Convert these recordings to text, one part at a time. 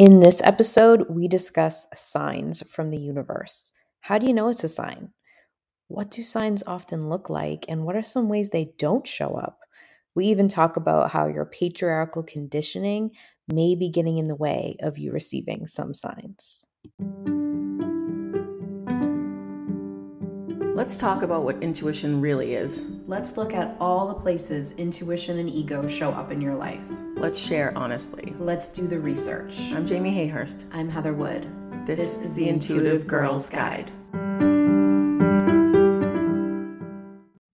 In this episode, we discuss signs from the universe. How do you know it's a sign? What do signs often look like, and what are some ways they don't show up? We even talk about how your patriarchal conditioning may be getting in the way of you receiving some signs. Let's talk about what intuition really is. Let's look at all the places intuition and ego show up in your life. Let's share honestly. Let's do the research. I'm Jamie Hayhurst. I'm Heather Wood. This, is the Intuitive Girls Guide.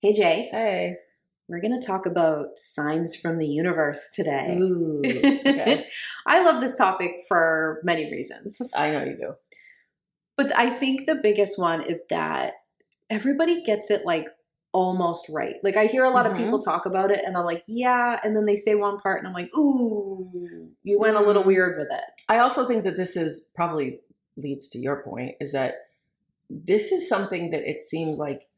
Hey, Jay. Hey. We're going to talk about signs from the universe today. Ooh. Okay. I love this topic for many reasons. I know you do. But I think the biggest one is that everybody gets it like almost right. Like I hear a lot Mhm. of people talk about it and I'm like, yeah, and then they say one part and I'm like, ooh, you went a little Mm. weird with it. I also think that this is probably leads to your point is that this is something that it seems like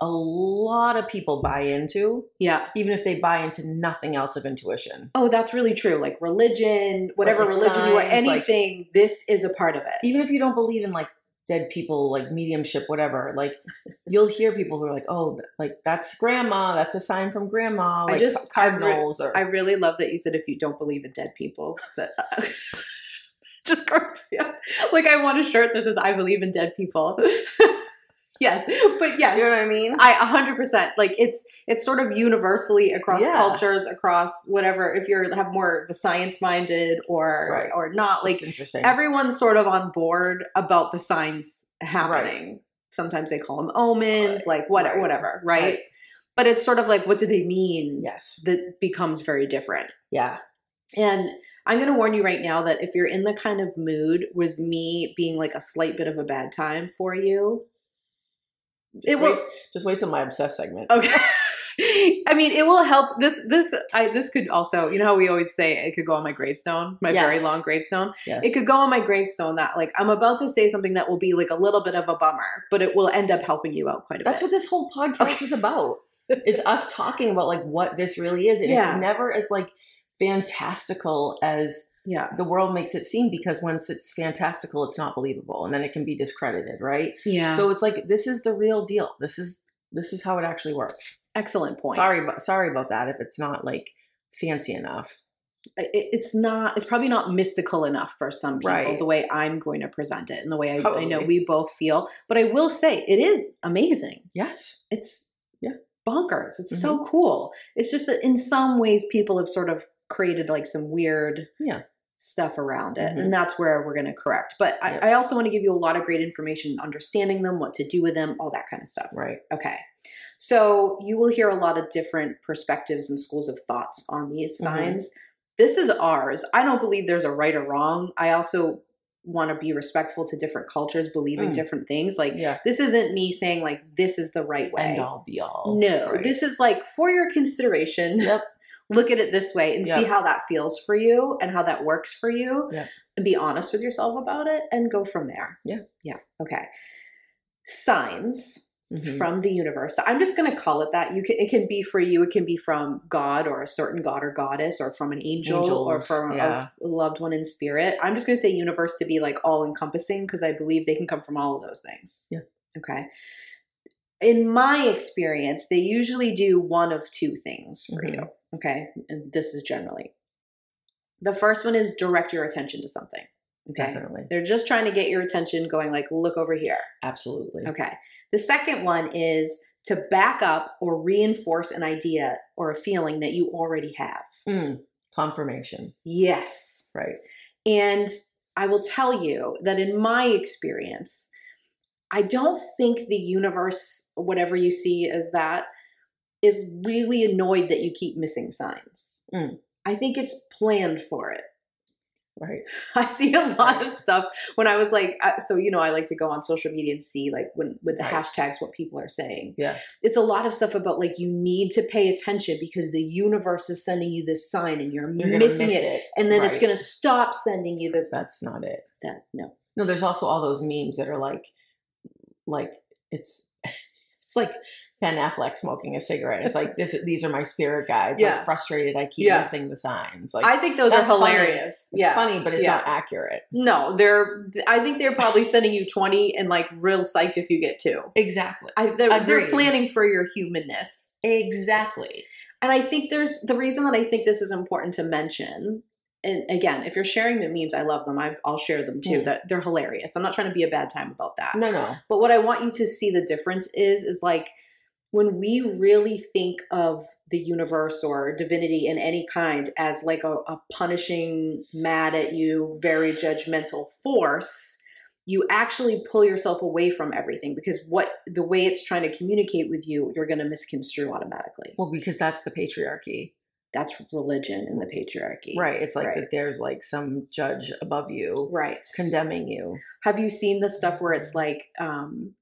a lot of people buy into, Yeah. even if they buy into nothing else of intuition. Oh, that's really true. Like religion, whatever like religion you are, signs, like- anything, this is a part of it. even if you don't believe in like dead people like mediumship whatever like you'll hear people who are like oh like that's grandma that's a sign from grandma I just- ca- I re- cardinals or I really love that you said if you don't believe in dead people, that uh, just cracked me up. Like I want a shirt that says I believe in dead people. yes, but yes, you know what i mean I a hundred percent like it's it's sort of universally across Yeah. cultures, across whatever. If you're have more of a science minded or Right. or not, like it's interesting everyone's sort of on board about the signs happening. Sometimes they call them omens, Right. like what Right. whatever, right? Right. But it's sort of like what do they mean? yes That becomes very different. yeah And I'm going to warn you right now that if you're in the kind of mood with me being like a slight bit of a bad time for you, just, It wait, will- just wait till my obsessed segment okay. I mean, it will help. This, this, I, this could also, you know how we always say it could go on my gravestone, my very long gravestone. yes It could go on my gravestone that, like, I'm about to say something that will be like a little bit of a bummer, but it will end up helping you out quite a that's bit. That's what this whole podcast is about is us talking about like what this really is and Yeah. it's never as like fantastical as yeah, the world makes it seem because once it's fantastical it's not believable and then it can be discredited right yeah. So it's like this is the real deal. This is this is how it actually works. excellent point. Sorry, about sorry about that if it's not like fancy enough. it's not it's probably not mystical enough for some people Right. the way i'm going to present it and the way I, I know we both feel but i will say it is amazing Yes. it's Yeah. bonkers it's so mm-hmm. cool it's just that in some ways people have sort of created like some weird Yeah. Stuff around it Mhm. and that's where we're going to correct but I. I also want to give you a lot of great information understanding them what to do with them all that kind of stuff Right. Okay. So you will hear a lot of different perspectives and schools of thoughts on these Mhm. signs. This is ours. I don't believe there's a right or wrong. I also want to be respectful to different cultures believing Mm. different things. Like Yeah. this isn't me saying like this is the right way. End all be all. No, Right. this is like for your consideration. Yep. Look at it this way and see how that feels for you and how that works for you. Yep. And be honest with yourself about it and go from there. Yeah. Yeah. Okay. Signs Mhm. from the universe. I'm just going to call it that. You can it can be for you. It can be from God or a certain god or goddess, or from an angel, or from a yeah. s- loved one in spirit. I'm just going to say universe to be like all encompassing because I believe they can come from all of those things. Yeah. Okay. In my experience, they usually do one of two things for Mhm. you. Okay, and this is generally. The first one is direct your attention to something. Okay. Definitely. They're just trying to get your attention going like look over here. Absolutely. Okay. The second one is to back up or reinforce an idea or a feeling that you already have. Mm. Confirmation. Yes. Right. And I will tell you that in my experience, I don't think the universe, whatever you see as that, is really annoyed that you keep missing signs. Mm. I think it's planned for it. Right. I see a lot of stuff when I was like, uh, so you know, I like to go on social media and see like when with the Right. hashtags what people are saying. Yeah. It's a lot of stuff about like you need to pay attention because the universe is sending you this sign and you're, You're missing miss it, it. and then it's going to stop sending you this. That's not it. That no, No, there's also all those memes that are like, like it's, it's like Ben Affleck smoking a cigarette. It's like this. These are my spirit guides. Yeah. Like frustrated, I keep Yeah. missing the signs. Like I think those are funny. hilarious. it's yeah. funny, but it's Yeah. not accurate. No, they're. I think they're probably sending you twenty and like real psyched if you get two. Exactly. I, they're, they're planning for your humanness. Exactly. And I think there's the reason that I think this is important to mention. And again, if you're sharing the memes, I love them. I, I'll share them too. Mm. That they're hilarious. I'm not trying to be a bad time about that. No, no. But what I want you to see the difference is, is like when we really think of the universe or divinity in any kind as like a, a punishing, mad at you, very judgmental force, you actually pull yourself away from everything because what the way it's trying to communicate with you, you're going to misconstrue automatically. Well, because that's the patriarchy, That's religion in the patriarchy. right? It's like Right. that. There's like some judge above you Right. condemning you. Have you seen the stuff where it's like, um,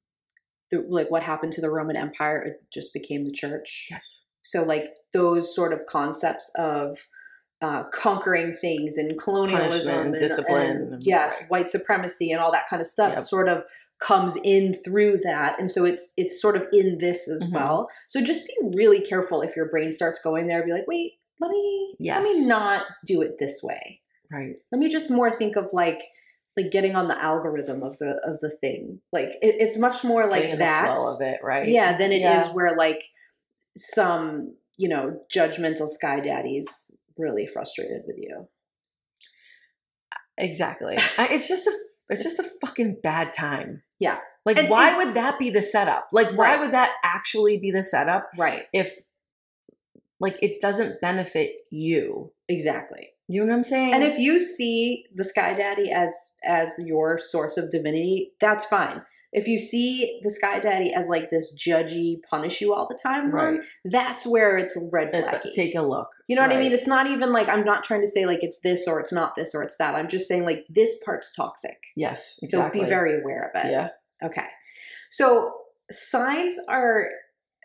the, like what happened to the Roman Empire? It just became the church. Yes. So like those sort of concepts of uh, conquering things and colonialism and discipline, and, yes, right. white supremacy and all that kind of stuff Yep. sort of comes in through that, and so it's it's sort of in this as Mhm. well. So just be really careful if your brain starts going there. Be like, wait, let me let me not do it this way. Right. Let me just more think of like like getting on the algorithm of the of the thing. Like it, it's much more like Getting that. flow of it, right? Yeah, than it is Yeah. where like some, you know, judgmental sky daddies really frustrated with you. Exactly. It's just a it's just a fucking bad time. Yeah. Like And- why and- would that be the setup? Like why Right. would that actually be the setup Right. if like it doesn't benefit you? Exactly. You know what I'm saying? And if you see the sky daddy as as your source of divinity, that's fine. If you see the sky daddy as like this judgy, punish you all the time, one, Right. that's where it's red Uh, flaggy. take a look. You know what I mean? It's not even like I'm not trying to say like it's this or it's not this or it's that. I'm just saying like this part's toxic. Yes, exactly. So be very aware of it. Yeah. Okay. So signs are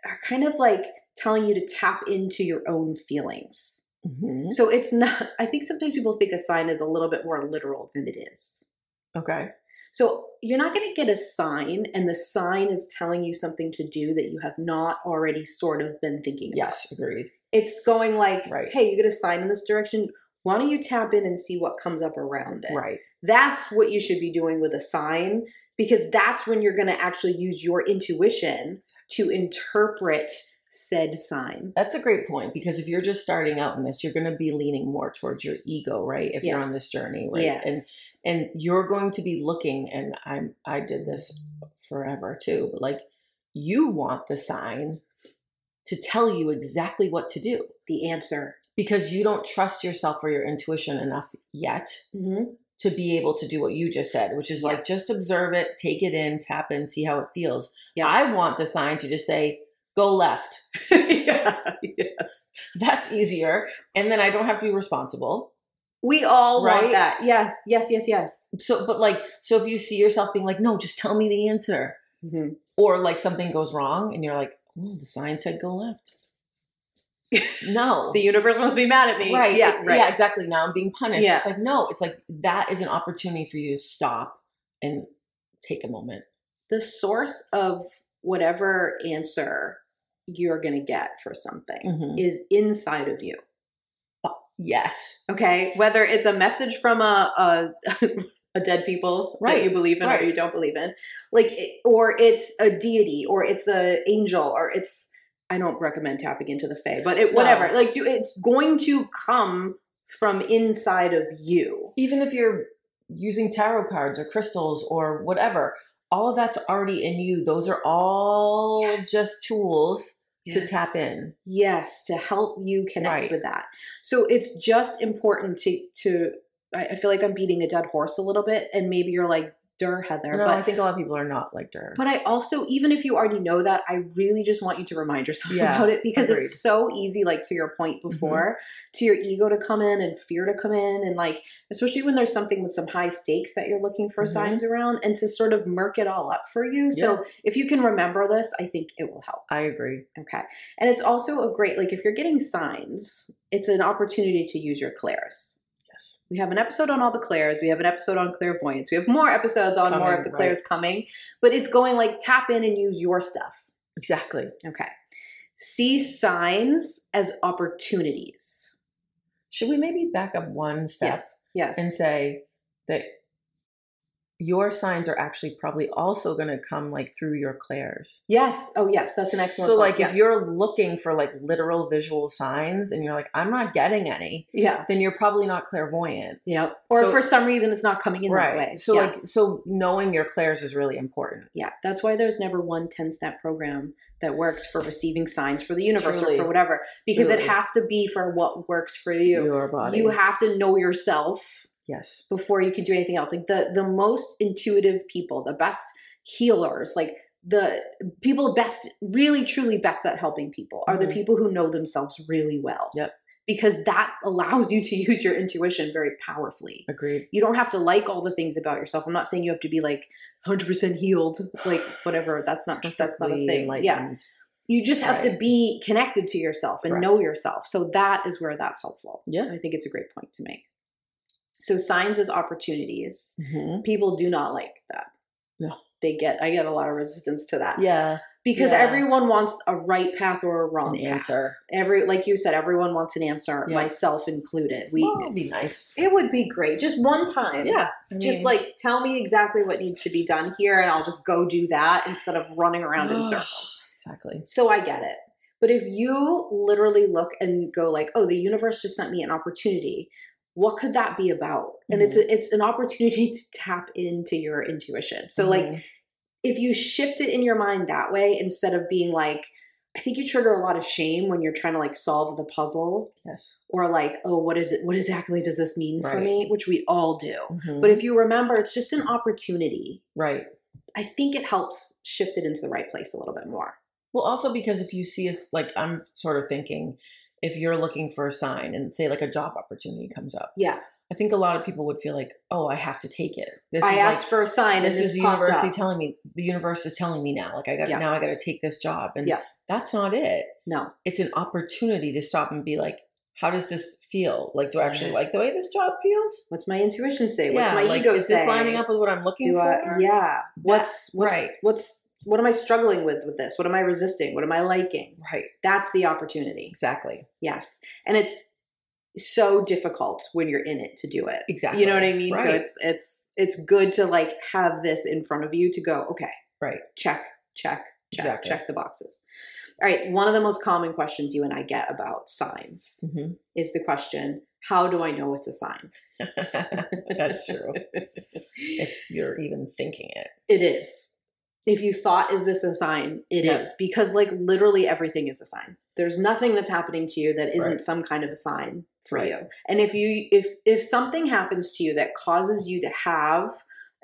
are kind of like telling you to tap into your own feelings. Mhm. So it's not I think sometimes people think a sign is a little bit more literal than it is. Okay. So you're not going to get a sign and the sign is telling you something to do that you have not already sort of been thinking about. Yes, agreed. It's going like, Right. hey, you get a sign in this direction. Why don't you tap in and see what comes up around it? Right. That's what you should be doing with a sign because that's when you're going to actually use your intuition to interpret said sign. That's a great point because if you're just starting out in this, you're going to be leaning more towards your ego, right? If you're on this journey, right? And Yes. and you're going to be looking and i'm i did this forever too but like you want the sign to tell you exactly what to do the answer. because you don't trust yourself or your intuition enough yet Mm-hmm. to be able to do what you just said which is like just observe it take it in tap in see how it feels Yeah. i want the sign to just say go left yeah. Yes. that's easier and then i don't have to be responsible We all Right? want that. Yes. Yes. Yes. Yes. so but like so if you see yourself being like no just tell me the answer Mm-hmm. or like something goes wrong and you're like, oh, the sign said go left. No. The universe must be mad at me. right. Yeah. it- right. Yeah, exactly. Now I'm being punished. Yeah. It's like, no, it's like that is an opportunity for you to stop and take a moment. The source of whatever answer you're going to get for something Mhm. is inside of you. Yes. Okay. Whether it's a message from a, a, a dead people Right, that you believe in right. or you don't believe in, like, or it's a deity or it's a angel or it's, I don't recommend tapping into the fae, but it, No. whatever. Like, do, it's going to come from inside of you. Even if you're using tarot cards or crystals or whatever, all of that's already in you. Those are all Yes. just tools to tap in. Yes, to help you connect Right. with that. So it's just important to to. I feel like I'm beating a dead horse a little bit, and maybe you're like, "Dur, Heather," No, I think a lot of people are not like her. but I also, even if you already know that, I really just want you to remind yourself Yeah, about it because agreed. it's so easy. Like to your point before, to your ego to come in and fear to come in, and like especially when there's something with some high stakes that you're looking for Mhm. signs around, and to sort of murk it all up for you. So if you can remember this, I think it will help. I agree. Okay. And it's also a great, like, if you're getting signs, it's an opportunity to use your clairs. We have an episode on all the clairs. We have an episode on clairvoyance. We have more episodes on more of the clairs coming. But it's going like tap in and use your stuff. Exactly. Okay. See signs as opportunities. Should we maybe back up one step Yes. Yes. and say that your signs are actually probably also going to come like through your clairs. yes. Oh, yes. That's an excellent. So point. like yeah. if you're looking for like literal visual signs and you're like I'm not getting any, yeah. then you're probably not clairvoyant. Yep. Or So- for some reason it's not coming in that way. So like so knowing your clairs is really important. Yeah, that's why there's never one 10 step program that works for receiving signs for the universe Truly. or for whatever, because it has to be for what works for you. Your body. You have to know yourself yes. before you can do anything else. Like the the most intuitive people, the best healers, like the people best, really truly best at helping people are the Mhm. people who know themselves really well. Yep. Because that allows you to use your intuition very powerfully Agreed. you don't have to like all the things about yourself. I'm not saying you have to be like 100% healed, like whatever. That's not that's not a thing. Yeah, you just have to be connected to yourself and know yourself. So that is where that's helpful. Yeah. I think it's a great point to make. So signs as opportunities. Mhm. People do not like that. No. They get I get a lot of resistance to that. Yeah. Because Yeah. everyone wants a right path or a wrong An answer. Every like you said, everyone wants an answer, Yeah. myself included. We Well, it'd be nice. it would be great. Just one time. Yeah. I just mean- like tell me exactly what needs to be done here and I'll just go do that instead of running around in circles. Exactly. So I get it. But if you literally look and go like, "Oh, the universe just sent me an opportunity." What could that be about? And it's Mm-hmm. a, it's an opportunity to tap into your intuition. So like Mhm. if you shift it in your mind that way instead of being like I think you trigger a lot of shame when you're trying to like solve the puzzle yes. or like, "Oh, what is it? What exactly does this mean for me?" which we all do. Mhm. But if you remember, it's just an opportunity. right. I think it helps shift it into the right place a little bit more. Well, also because if you see us, like I'm sort of thinking, if you're looking for a sign and say like a job opportunity comes up, Yeah, I think a lot of people would feel like, oh, I have to take it. This I is asked like, for a sign, this and is this the university up. telling me. The universe is telling me now, like I got Yeah. now I got to take this job, and Yeah. that's not it. no, It's an opportunity to stop and be like, how does this feel? Like, do I actually like the way this job feels? what's my intuition say? What's yeah, my like, ego is say? this lining up with what I'm looking Do for? I, yeah. What's what's right. what's what am I struggling with with this? What am I resisting? What am I liking? Right. That's the opportunity. Exactly. Yes, and it's so difficult when you're in it to do it. Exactly. You know what I mean? So it's it's it's good to like have this in front of you to go, okay, Right. check, check, check, Exactly. check the boxes. All right, one of the most common questions you and I get about signs hmm is the question, how do I know it's a sign? That's true. if you're even thinking it. It is. If you thought, is this a sign? It is Yeah. because like literally everything is a sign. There's nothing that's happening to you that isn't Right. some kind of a sign for Right. you. And if you if if something happens to you that causes you to have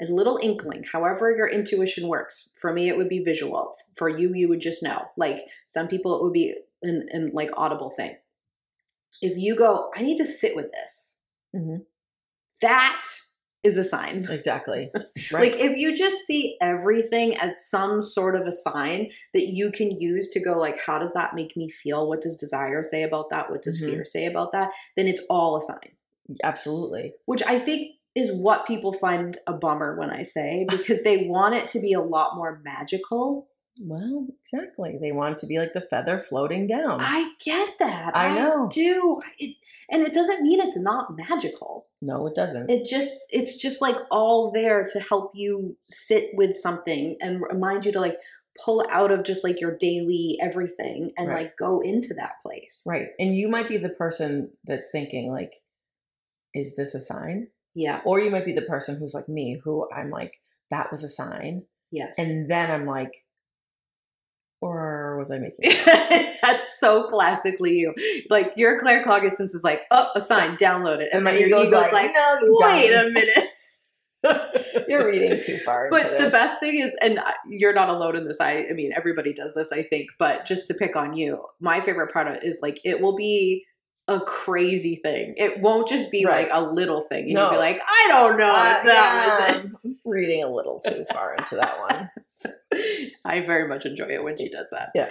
a little inkling, however your intuition works. For me, it would be visual. For you, you would just know. Like some people, it would be an, an like audible thing. If you go, I need to sit with this. Mhm. That is a sign. Exactly. Right. Like if you just see everything as some sort of a sign that you can use to go like how does that make me feel? What does desire say about that? What does Mhm. fear say about that? Then it's all a sign. Absolutely. Which I think is what people find a bummer when I say because they want it to be a lot more magical. Well, exactly. They want to be like the feather floating down. I get that. I know. do. It, and it doesn't mean it's not magical. no, it doesn't. it just it's just like all there to help you sit with something and remind you to like pull out of just like your daily everything and Right. like go into that place right. And you might be the person that's thinking like, is this a sign? yeah Or you might be the person who's like me, who I'm like, that was a sign. yes And then I'm like, was I making that's so classically you like your claircognizance is like oh a sign download it and, And my then your ego's ego's, like, like, "No, wait dummy." a minute You're reading too far. but the best thing is and you're not alone in this i i mean everybody does this i think but just to pick on you my favorite part of it is like it will be a crazy thing it won't just be Right. like a little thing and No. you'll be like i don't know Uh, that yeah, was I'm reading a little too far into that one. i very much enjoy it when she does that Yeah.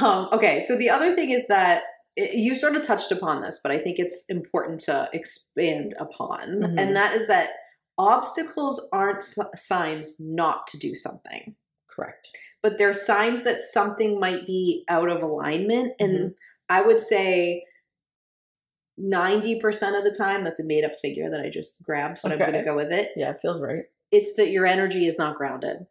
um okay so the other thing is that you sort of touched upon this but i think it's important to expand upon Mhm. and that is that obstacles aren't s- signs not to do something Correct. but there's signs that something might be out of alignment and Mhm. i would say 90% of the time that's a made up figure that i just grabbed but i'm going to go with it Yeah, it feels right. it's that your energy is not grounded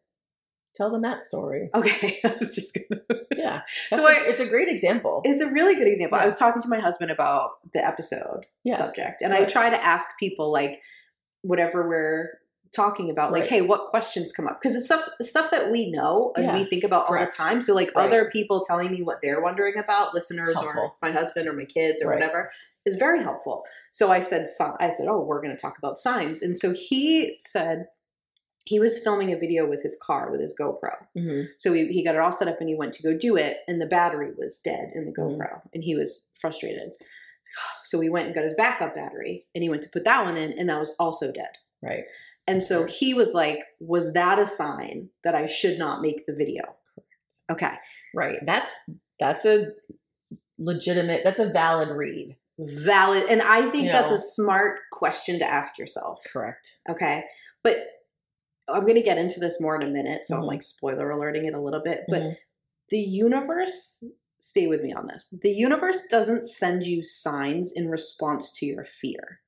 Tell them that story. okay i was just going to Yeah. So it's a great example. it's a really good example i was talking to my husband about the episode Yeah. subject and i try to ask people like whatever we're talking about like Right. hey what questions come up because it's stuff stuff that we know and Yeah. we think about all the time so like Right. other people telling me what they're wondering about listeners or my husband or my kids or Right. whatever is very helpful so i said i said oh we're going to talk about signs and so he said he was filming a video with his car with his gopro hmm so he, he got it all set up and he went to go do it, and the battery was dead in the Mhm. GoPro, and he was frustrated. So he went and got his backup battery, and he went to put that one in, and that was also dead. Right. And so he was like, "Was that a sign that I should not make the video?" Okay, Right. That's that's a legitimate. That's a valid read. valid, and I think You that's know. a smart question to ask yourself. Correct. Okay, but I'm going to get into this more in a minute, so I'm Mhm. like spoiler alerting it a little bit, but. Mhm. the universe stay with me on this the universe doesn't send you signs in response to your fear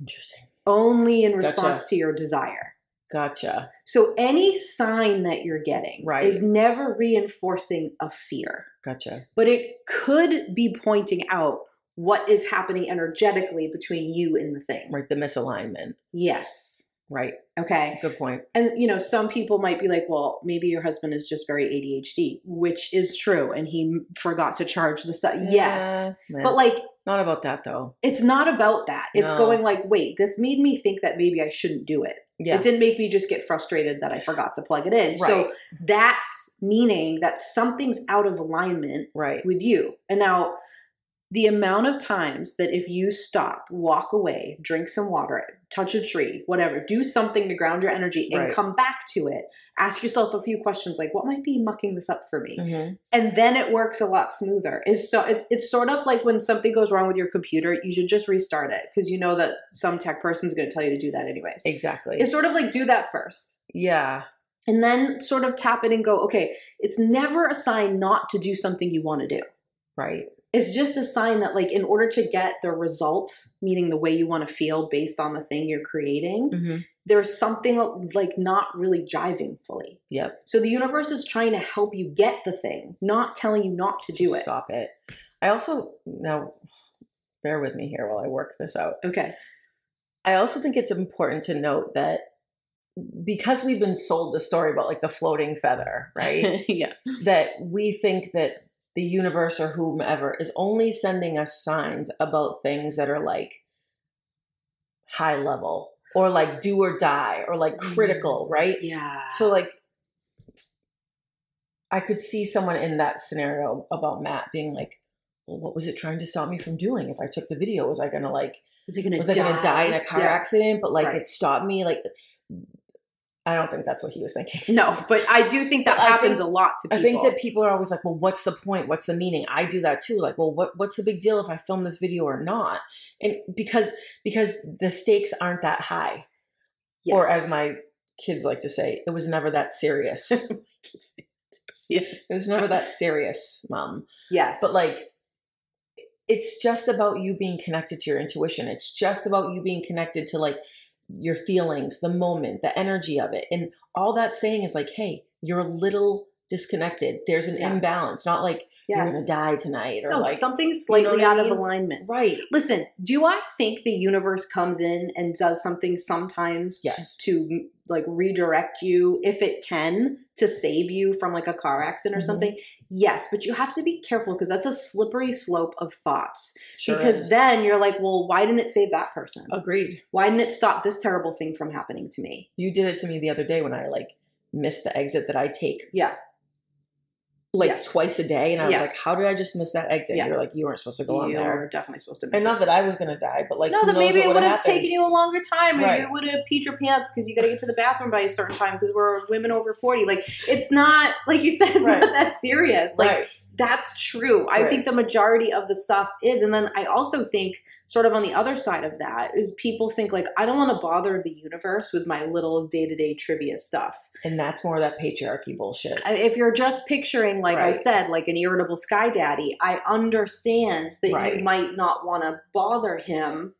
interesting. only in Gotcha. response to your desire Gotcha. so any sign that you're getting Right. is never reinforcing a fear Gotcha. but it could be pointing out what is happening energetically between you and the thing Right. The misalignment. yes Right. okay Good point. and you know some people might be like well maybe your husband is just very adhd which is true and he forgot to charge the stuff yes Yeah, but like not about that though. it's not about that. It's No. going like, wait, this made me think that maybe I shouldn't do it. Yeah. It didn't make me just get frustrated that I forgot to plug it in. So that's meaning that something's out of alignment right. with you. And now the amount of times that if you stop, walk away, drink some water, touch a tree, whatever, do something to ground your energy and Right. come back to it, ask yourself a few questions like, what might be mucking this up for me? Mhm. and then it works a lot smoother. Is so it's it's sort of like when something goes wrong with your computer, you should just restart it because you know that some tech person's going to tell you to do that anyways. Exactly. It's sort of like do that first. yeah. And then sort of tap it and go, okay, it's never a sign not to do something you want to do. Right. It's just a sign that, like, in order to get the result, meaning the way you want to feel based on the thing you're creating, hmm there's something like not really jiving fully. Yep. So the universe is trying to help you get the thing, not telling you not to do Just it. Stop it. I also now bear with me here while I work this out. Okay. I also think it's important to note that because we've been sold the story about like the floating feather, right? yeah. that we think that the universe or whomever is only sending us signs about things that are like high level or like do or die or like critical, mm-hmm. right? Yeah. So like I could see someone in that scenario about Matt being like, well, what was it trying to stop me from doing? If I took the video, was I gonna like was he gonna was die? I gonna die in a car Yeah. accident? But like Right. it stopped me. Like I don't think that's what he was thinking. No, but I do think that happens think- a lot to people. I think that people are always like, well, what's the point? What's the meaning? I do that too. Like, well, what what's the big deal if I film this video or not? And because because the stakes aren't that high, or as my kids like to say, it was never that serious. yes. it was never that serious, mom. yes, But like, it's just about you being connected to your intuition. It's just about you being connected to like your feelings, the moment, the energy of it, and all that's saying is like, hey, you're a little disconnected. There's an Yeah. imbalance. Not like yes. you're gonna die tonight or no, like something's slightly what I out of mean? alignment. right. Listen, do I think the universe comes in and does something sometimes to- Yes. to, like redirect you if it can to save you from like a car accident or Mhm. something? Yes, but you have to be careful because that's a slippery slope of thoughts. Sure because is. then you're like, well, why didn't it save that person? agreed. Why didn't it stop this terrible thing from happening to me? You did it to me the other day when I like missed the exit that I take Yeah. Like Yes. twice a day, and I was like, how did I just miss that exit? Yeah. You're like, you weren't supposed to go on there." You're definitely supposed to miss And it. not that I was gonna die, but like, no, that maybe it would would've taken you a longer time. Maybe Right. it would have peed your pants because you got to get to the bathroom by a certain time because we're women over 40. Like, it's not, like you said, it's Right. not that serious. Like, right. That's true. I Right. think the majority of the stuff is. And then I also think, sort of on the other side of that, is people think, like, I don't want to bother the universe with my little day to day trivia stuff. And that's more of that patriarchy bullshit. If you're just picturing, like I said, like an irritable sky daddy, I understand that Right. you might not want to bother him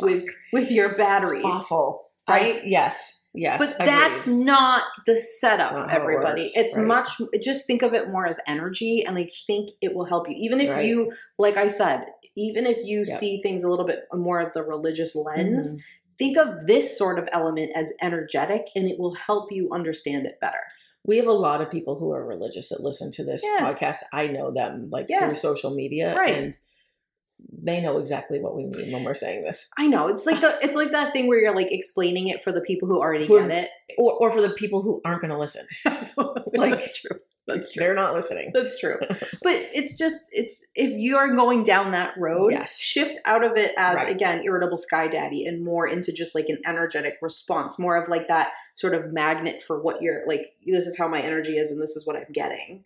with with your batteries. It's awful. right? I- yes. Yes. But that's not the setup, not it everybody. works, it's right. much, just think of it more as energy, and I think it will help you. Even if Right. you, like I said, even if you Yep. see things a little bit more of the religious lens, Mhm. think of this sort of element as energetic, and it will help you understand it better. We have a lot of people who are religious that listen to this Yes. podcast. I know them like Yes. through social media Right. and they know exactly what we mean when we're saying this. I know it's like the it's like that thing where you're like explaining it for the people who already Who- get it. Or, or for the people who aren't going to listen. like that's true. That's true. They're not listening. That's true. But it's just it's if you are going down that road, Yes. shift out of it as Right. again irritable sky daddy and more into just like an energetic response, more of like that sort of magnet for what you're like this is how my energy is and this is what I'm getting.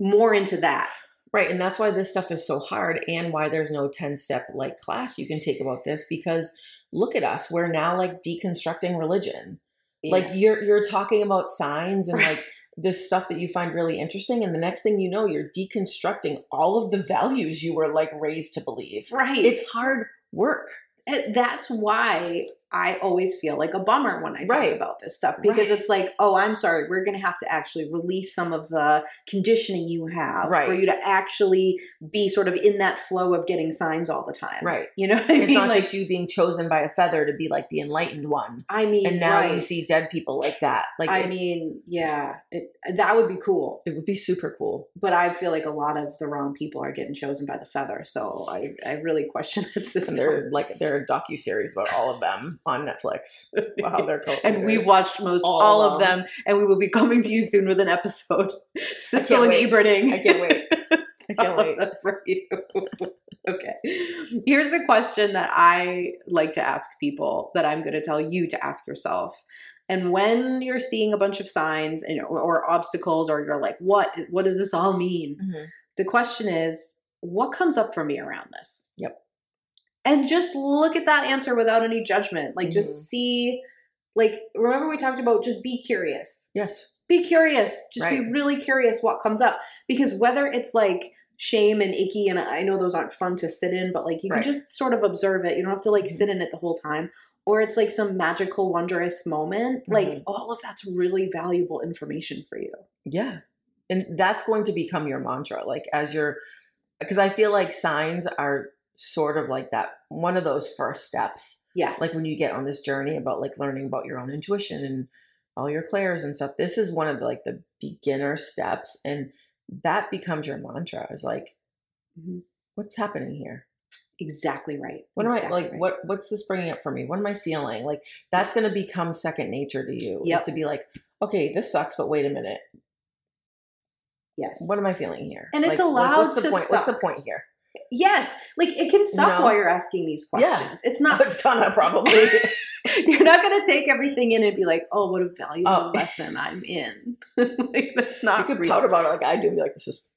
More into that. Right. And that's why this stuff is so hard and why there's no 10 step like class you can take about this because look at us. We're now like deconstructing religion. Like you're you're talking about signs and like this stuff that you find really interesting and the next thing you know you're deconstructing all of the values you were like raised to believe. right. It's hard work. Eh, that's why I always feel like a bummer when I talk Right. about this stuff because Right. it's like, oh, I'm sorry, we're going to have to actually release some of the conditioning you have for you to actually be sort of in that flow of getting signs all the time. Right. You know what I It's mean? not like, just you being chosen by a feather to be like the enlightened one. I mean, And now you see dead people like that. Like I it, mean, yeah, it, that would be cool. it would be super cool. But I feel like a lot of the wrong people are getting chosen by the feather. So I, I really question that And system. there like there are docu series about all of them on Netflix. Wow, they're and we watched most all, All of them, and we will be coming to you soon with an episode. Siskel and. Eberting. I can't wait. I can't wait. for you. okay. Here's the question that I like to ask people that I'm going to tell you to ask yourself. And when you're seeing a bunch of signs and, or, or obstacles, or you're like, "What? What does this all mean?" Mhm. The question is, what comes up for me around this? Yep. And just look at that answer without any judgment. Like, Mhm. just see, like, remember we talked about just be curious. Yes. Be curious. Just be really curious what comes up. Because whether it's like shame and icky, and I know those aren't fun to sit in, but like you Right. can just sort of observe it. You don't have to like Mhm. sit in it the whole time. Or it's like some magical, wondrous moment. Like, Mhm. all of that's really valuable information for you. Yeah. And that's going to become your mantra. Like as you're because I feel like signs are sort of like that one of those first steps. Yes. Like when you get on this journey about like learning about your own intuition and all your clairs and stuff. This is one of the like the beginner steps and that becomes your mantra is like Mhm. what's happening here? Exactly right. What am I like? right. What what's this bringing up for me? What am I feeling? Like that's going to become second nature to you. Yep. Is to be like, okay, this sucks, but wait a minute, Yes. what am I feeling here? And it's Like, allowed what's the to point? What's the point here? Yes. Like it can suck know? while you're asking these questions. Yeah. It's not It's gonna probably. you're not gonna take everything in and be like, oh, what a valuable Oh. lesson I'm in. like that's you not could real. pout about it like I do and be like, this is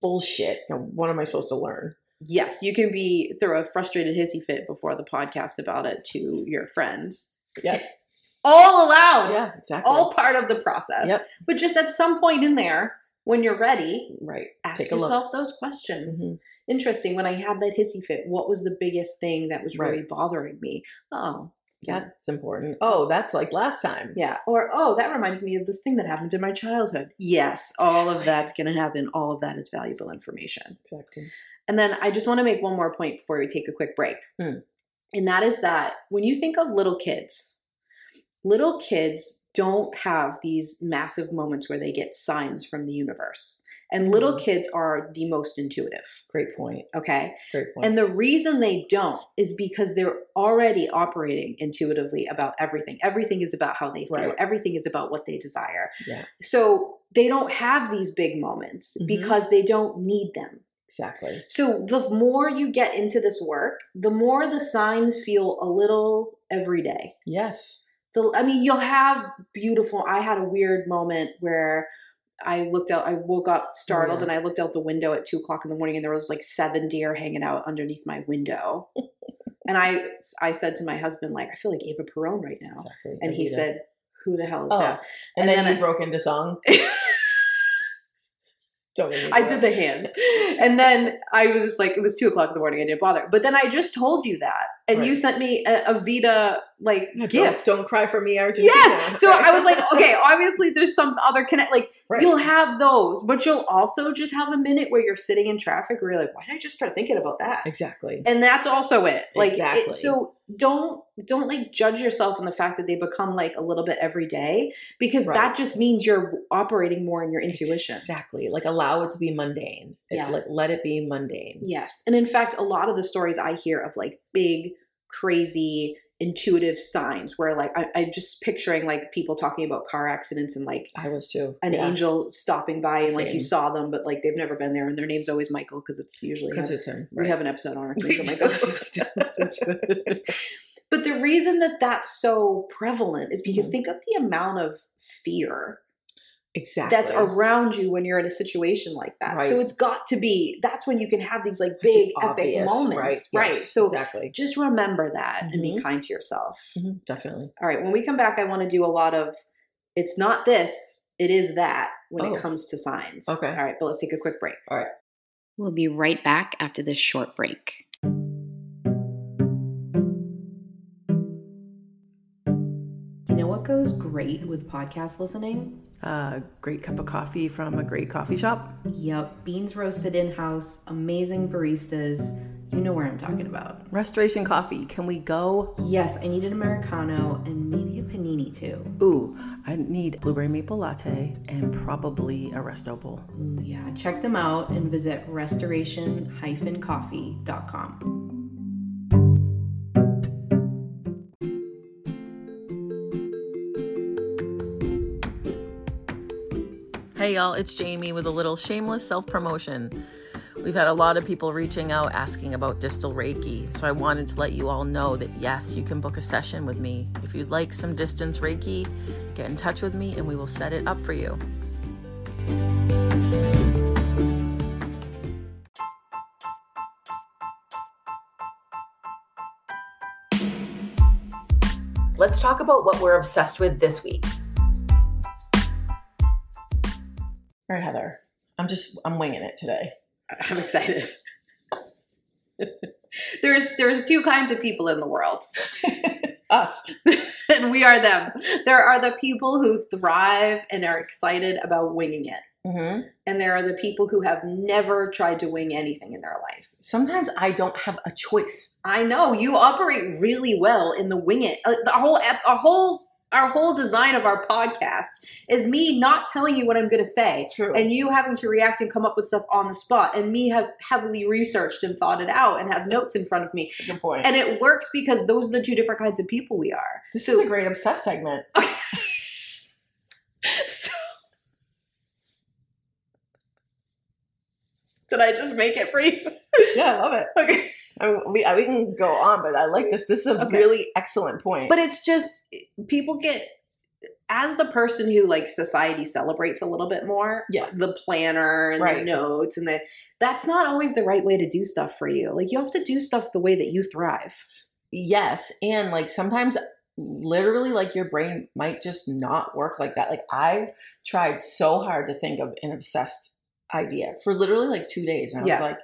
bullshit. You know, what am I supposed to learn? yes, you can be throw a frustrated hissy fit before the podcast about it to your friends. Yeah. All allowed. Yeah, exactly. All part of the process. Yep. But just at some point in there, when you're ready, right. ask look. yourself those questions. Mhm. Interesting. When I had that hissy fit, what was the biggest thing that was really Right. bothering me? Oh, yeah. That's important. Oh, that's like last time. yeah. Or, oh, that reminds me of this thing that happened in my childhood. Yes, all of that's going to happen. All of that is valuable information. Exactly. And then I just want to make one more point before we take a quick break. Hmm. And that is that when you think of little kids, little kids don't have these massive moments where they get signs from the universe. And little Mhm. kids are the most intuitive. Great point. Okay. Great point. And the reason they don't is because they're already operating intuitively about everything. Everything is about how they feel, Right. everything is about what they desire. Yeah. So they don't have these big moments Mhm. because they don't need them. exactly. So the more you get into this work, the more the signs feel a little everyday. Yes. The, I mean, you'll have beautiful. I had a weird moment where I looked out. I woke up startled, yeah. and I looked out the window at two o'clock in the morning, and there was like seven deer hanging out underneath my window. and I, I said to my husband, like, I feel like Eva Perón right now. Exactly. And he said, "Who the hell is Oh, that?" and, and then, then you I- broke into song. Don't I did the hands. And then I was just like, it was two o'clock in the morning. I didn't bother. But then I just told you that. And you sent me a, Evita like gift. Don't, don't cry for me, Argentina. Yeah. So I was like, okay, obviously there's some other connect. Like Right. you'll have those, but you'll also just have a minute where you're sitting in traffic where you're like, why did I just start thinking about that? exactly. And that's also it. Like it- so don't don't like judge yourself on the fact that they become like a little bit every day because Right. that just means you're operating more in your intuition. Exactly. Like allow it to be mundane. It- Yeah. Like let it be mundane. Yes. And in fact, a lot of the stories I hear of like big, crazy, intuitive signs where like I, I'm just picturing like people talking about car accidents and like I was too. an Yeah. angel stopping by and like you saw them, but like they've never been there and their name's always Michael because it's usually Because it's him. we have an episode on Archangel Michael. if you'd like to listen to it. but the reason that that's so prevalent is because Mhm. think of the amount of fear exactly. that's around you when you're in a situation like that. So it's got to be that's when you can have these like It's the big epic moments. Right. Right. So exactly. just remember that and be Mhm. kind to yourself. Mhm, Definitely. All right, when we come back I want to do a lot of it's not this, it is that when Oh. it comes to signs. Okay. All right, but let's take a quick break. All right. We'll be right back after this short break. What goes great with podcast listening? A great cup of coffee from a great coffee shop. Yep, beans roasted in house, amazing baristas. You know where I'm talking about. Restoration Coffee. Can we go? Yes, I need an Americano and maybe a panini too. Ooh, I need blueberry maple latte and probably a resto bowl. Ooh, yeah, check them out and visit restoration-coffee.com. Hey y'all, it's Jamie with a little shameless self promotion. We've had a lot of people reaching out asking about distance Reiki, so I wanted to let you all know that yes, you can book a session with me. If you'd like some distance Reiki, get in touch with me and we will set it up for you. Let's talk about what we're obsessed with this week. All right, Heather. I'm just I'm winging it today. I'm excited. there's there's two kinds of people in the world. Us. and we are them. There are the people who thrive and are excited about winging it. hmm And there are the people who have never tried to wing anything in their life. Sometimes I don't have a choice. I know you operate really well in the wing it. Uh, the whole our whole our whole design of our podcast is me not telling you what I'm going to say True. and you having to react and come up with stuff on the spot and me have heavily researched and thought it out and have notes in front of me. Good point. And it works because those are the two different kinds of people we are. this so- is a great obsessed segment. So Did I just make it for you? Yeah, I love it. Okay. I mean, we, we can go on, but I like this. This is a Okay. really excellent point. But it's just people get as the person who like society celebrates a little bit more, Yeah. the planner and the notes and the that's not always the right way to do stuff for you. Like you have to do stuff the way that you thrive. yes, and like sometimes literally like your brain might just not work like that. Like I tried so hard to think of an obsessed idea for literally like two days, and I Yeah. was like,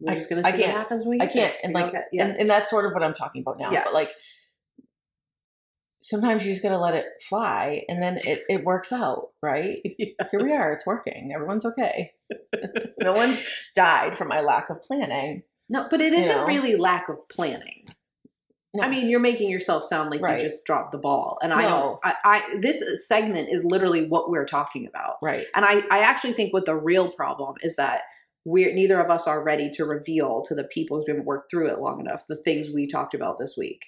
We're I- just gonna I see what can't. happens when we I can't. there. And like, know, yeah. and, and that's sort of what I'm talking about now. Yeah. But like, sometimes you just gotta let it fly, and then it, it works out, right? Here we are. It's working. Everyone's okay. no one's died from my lack of planning. no, but it you isn't know. really lack of planning. No. I mean, you're making yourself sound like Right. you just dropped the ball, and I No. don't. I, I this segment is literally what we're talking about. Right. And I, I actually think what the real problem is that we're neither of us are ready to reveal to the people who haven't worked through it long enough the things we talked about this week.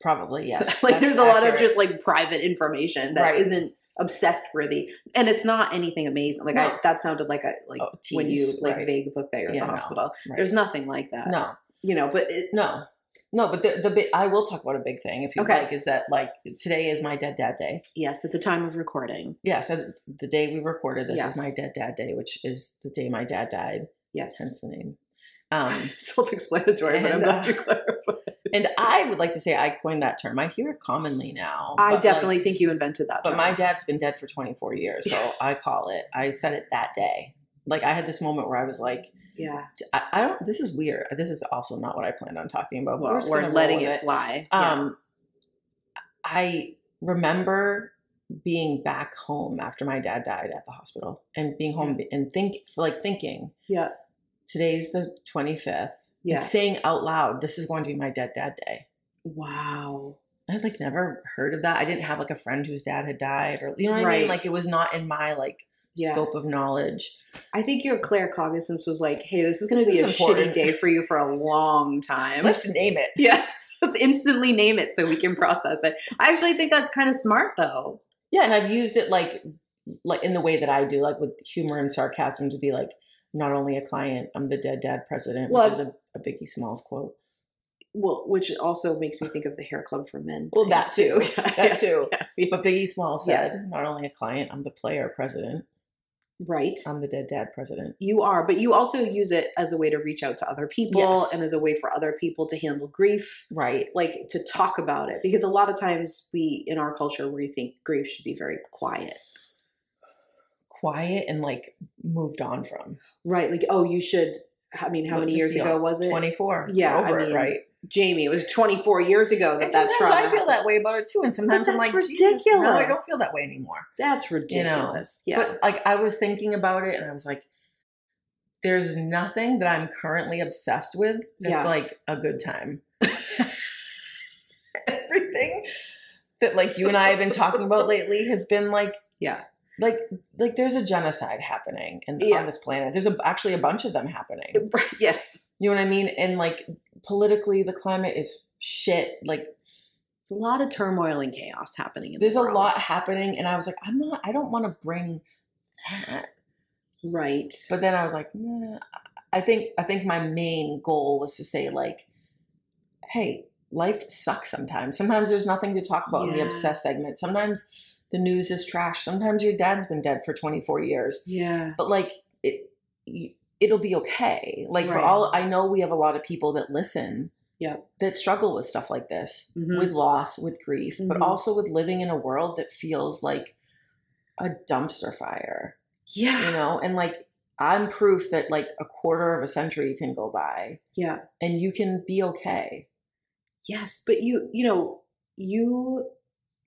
Probably yes. like That's there's a lot of just like private information that Right. not obsessed worthy, and it's not anything amazing. Like I, that sounded like a like Oh, when you like right. vague book that you're Yeah, at the no. hospital. Right. There's nothing like that. no, you know. But it, no. No, but the the big, I will talk about a big thing if you Okay. like. Is that like today is my dead dad day? Yes, at the time of recording. Yes, the day we recorded this Yes. is my dead dad day, which is the day my dad died. Yes. Hence the name. Um, Self-explanatory, but I'm And, glad uh, you clarified. and I would like to say I coined that term. I hear it commonly now. I but, like, definitely think you invented that. But term. my dad's been dead for 24 years, so I call it. I said it that day. Like I had this moment where I was like, yeah. I, I don't. This is weird. This is also not what I planned on talking about. Well, we're, we're letting it fly. Yeah. Um, I remember being back home after my dad died at the hospital, and being home and think like thinking, yeah. today's the 25th. Yeah. And saying out loud, this is going to be my dead dad day. Wow. I like never heard of that. I didn't have like a friend whose dad had died, or you know what I mean. Like it was not in my like Yeah. scope of knowledge. I think your claircognizance was like, hey, this is going to be a important. shitty day for you for a long time. Let's name it. yeah. Let's instantly name it so we can process it. I actually think that's kind of smart though. Yeah, and I've used it like like in the way that I do, like with humor and sarcasm, to be like not only a client, I'm the dead dad president, Well, which is a, a Biggie Smalls quote. Well, which also makes me think of the hair club for men. Well, that too. Yeah, That too. yeah. But Biggie Smalls said, Yes. not only a client, I'm the player president. Right. I'm the dead dad president. You are, but you also use it as a way to reach out to other people Yes. and as a way for other people to handle grief, Right. like to talk about it. Because a lot of times we, in our culture, we think grief should be very quiet. Quiet and like moved on from. Right. Like, oh, you should, I mean, how Well, many years ago was it? 24. Yeah, Over I it, mean, right? Jamie, it was 24 years ago that And that trauma. I feel that way about it too. And sometimes I'm like, Jesus, no, I don't feel that way anymore. That's You know, ridiculous. yeah. But like I was thinking about it and I was like, there's nothing that I'm currently obsessed with that's Yeah. like a good time. Everything that like you and I have been talking about lately has been like yeah. Like like there's a genocide happening in, Yeah. on this planet. There's a, actually a bunch of them happening. Right. Yes. You know what I mean? And like politically the climate is shit. Like There's a lot of turmoil and chaos happening in there's the a lot happening and I was like, I'm not I don't want to bring that Right. But then I was like, nah. I think I think my main goal was to say like, hey, life sucks sometimes. Sometimes there's nothing to talk about in the Yeah. obsessed segment. Sometimes the news is trash. Sometimes your dad's been dead for 24 years. yeah. But like it it'll be okay. Like for all I know we have a lot of people that listen Yeah. that struggle with stuff like this, Mhm. with loss, with grief, but Mhm. also with living in a world that feels like a dumpster fire Yeah. you know and like i'm proof that like a quarter of a century can go by Yeah. and you can be okay Yes, but you, you know, you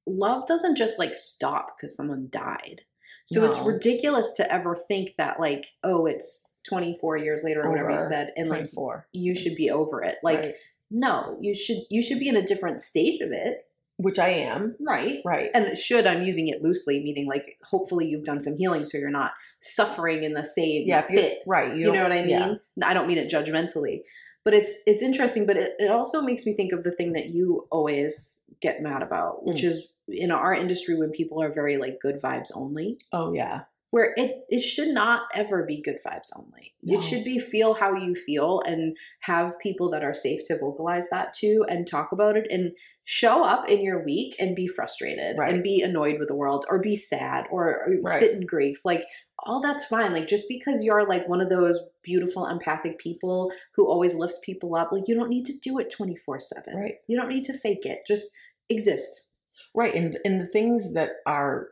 love doesn't just like stop because someone died. So it's ridiculous to ever think that like, oh, it's 24 years later or whatever you said and like 24 you should be over it. Like right. no, you should you should be in a different stage of it, which i am right? right And should I'm using it loosely, meaning like hopefully you've done some healing so you're not suffering in the same yeah if you're pit. right You, know what I mean? yeah. I don't mean it judgmentally, but it's it's interesting. But it, it also makes me think of the thing that you always get mad about, which Mm. is in our industry when people are very like good vibes only, oh yeah where it it should not ever be good vibes only. No. It should be feel how you feel and have people that are safe to vocalize that to and talk about it and show up in your week and be frustrated Right. and be annoyed with the world or be sad or, or Right. sit in grief like all that's fine like just because you're like one of those beautiful empathic people who always lifts people up like you don't need to do it 24/7 right. You don't need to fake it just exist. Right and and the things that are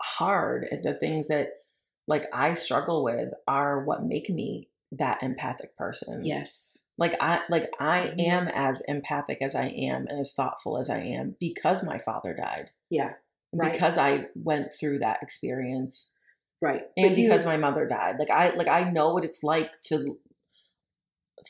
hard and the things that like i struggle with are what make me that empathic person. Yes. Like i like i Mhm. am as empathic as i am and as thoughtful as i am because my father died. Yeah Right. because i went through that experience right and because my mother died like i like i know what it's like to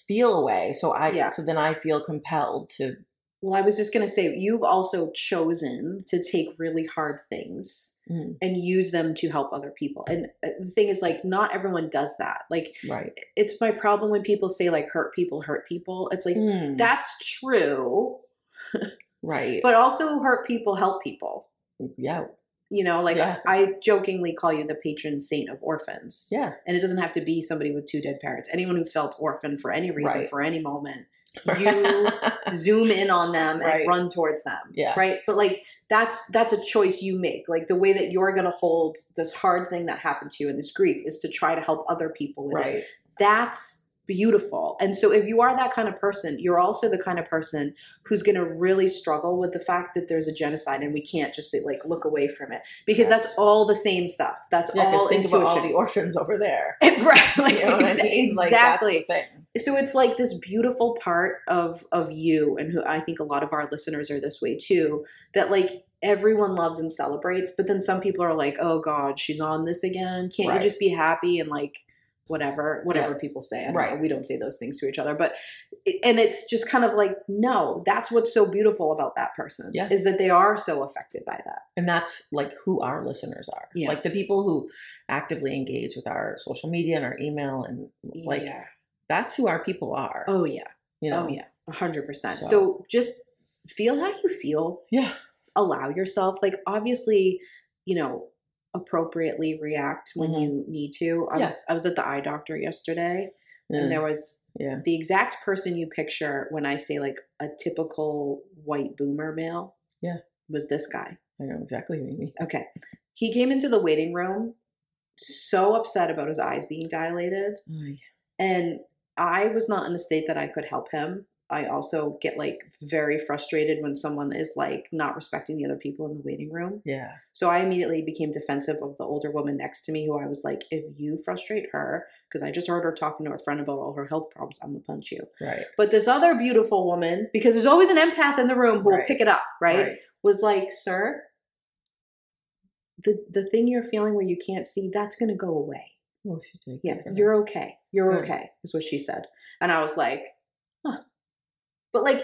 feel away so i Yeah. so then i feel compelled to Well, I was just going to say, you've also chosen to take really hard things Mm. and use them to help other people. And uh, the thing is, like, not everyone does that. Like, right it's my problem when people say, like, hurt people hurt people. It's like, Mm, that's true, right but also hurt people help people. yeah You know, like, Yeah. I jokingly call you the patron saint of orphans. yeah And it doesn't have to be somebody with two dead parents. Anyone who felt orphan for any reason, Right. for any moment, you zoom in on them and run towards them. Yeah. Right. But like that's that's a choice you make. Like the way that you're gonna hold this hard thing that happened to you and this grief is to try to help other people with it. right. That's beautiful. And so if you are that kind of person, you're also the kind of person who's gonna really struggle with the fact that there's a genocide and we can't just like look away from it. Because Right. that's all the same stuff. That's Yeah, all think intuition. about all the orphans over there. right. Like, You know I mean? Exactly so it's like this beautiful part of of you and who i think a lot of our listeners are this way too that like everyone loves and celebrates but then some people are like oh god she's on this again can't Right. you just be happy and like whatever whatever people say Right. know. we don't say those things to each other but and it's just kind of like no that's what's so beautiful about that person Yeah. is that they are so affected by that And that's like who our listeners are. Yeah. Like the people who actively engage with our social media and our email and like yeah. that's who our people are. oh yeah you know? oh yeah 100% so, So- just feel how you feel Yeah. allow yourself like obviously you know appropriately react when Mhm. you need to i Yeah. was i was at the eye doctor yesterday Yeah. and there was yeah. the exact person you picture when i say like a typical white boomer male Yeah. was this guy I know exactly who you mean. okay he came into the waiting room so upset about his eyes being dilated Ay. and I was not in a state that I could help him. I also get like very frustrated when someone is like not respecting the other people in the waiting room. Yeah. So I immediately became defensive of the older woman next to me who I was like, if you frustrate her, because I just heard her talking to her friend about all her health problems, I'm gonna punch you. Right. But this other beautiful woman, because there's always an empath in the room who will pick it up, right? Right. Was like, sir, the the thing you're feeling where you can't see, that's gonna go away. She Yeah, you're okay. You're Good. okay, is what she said. And I was like. But like,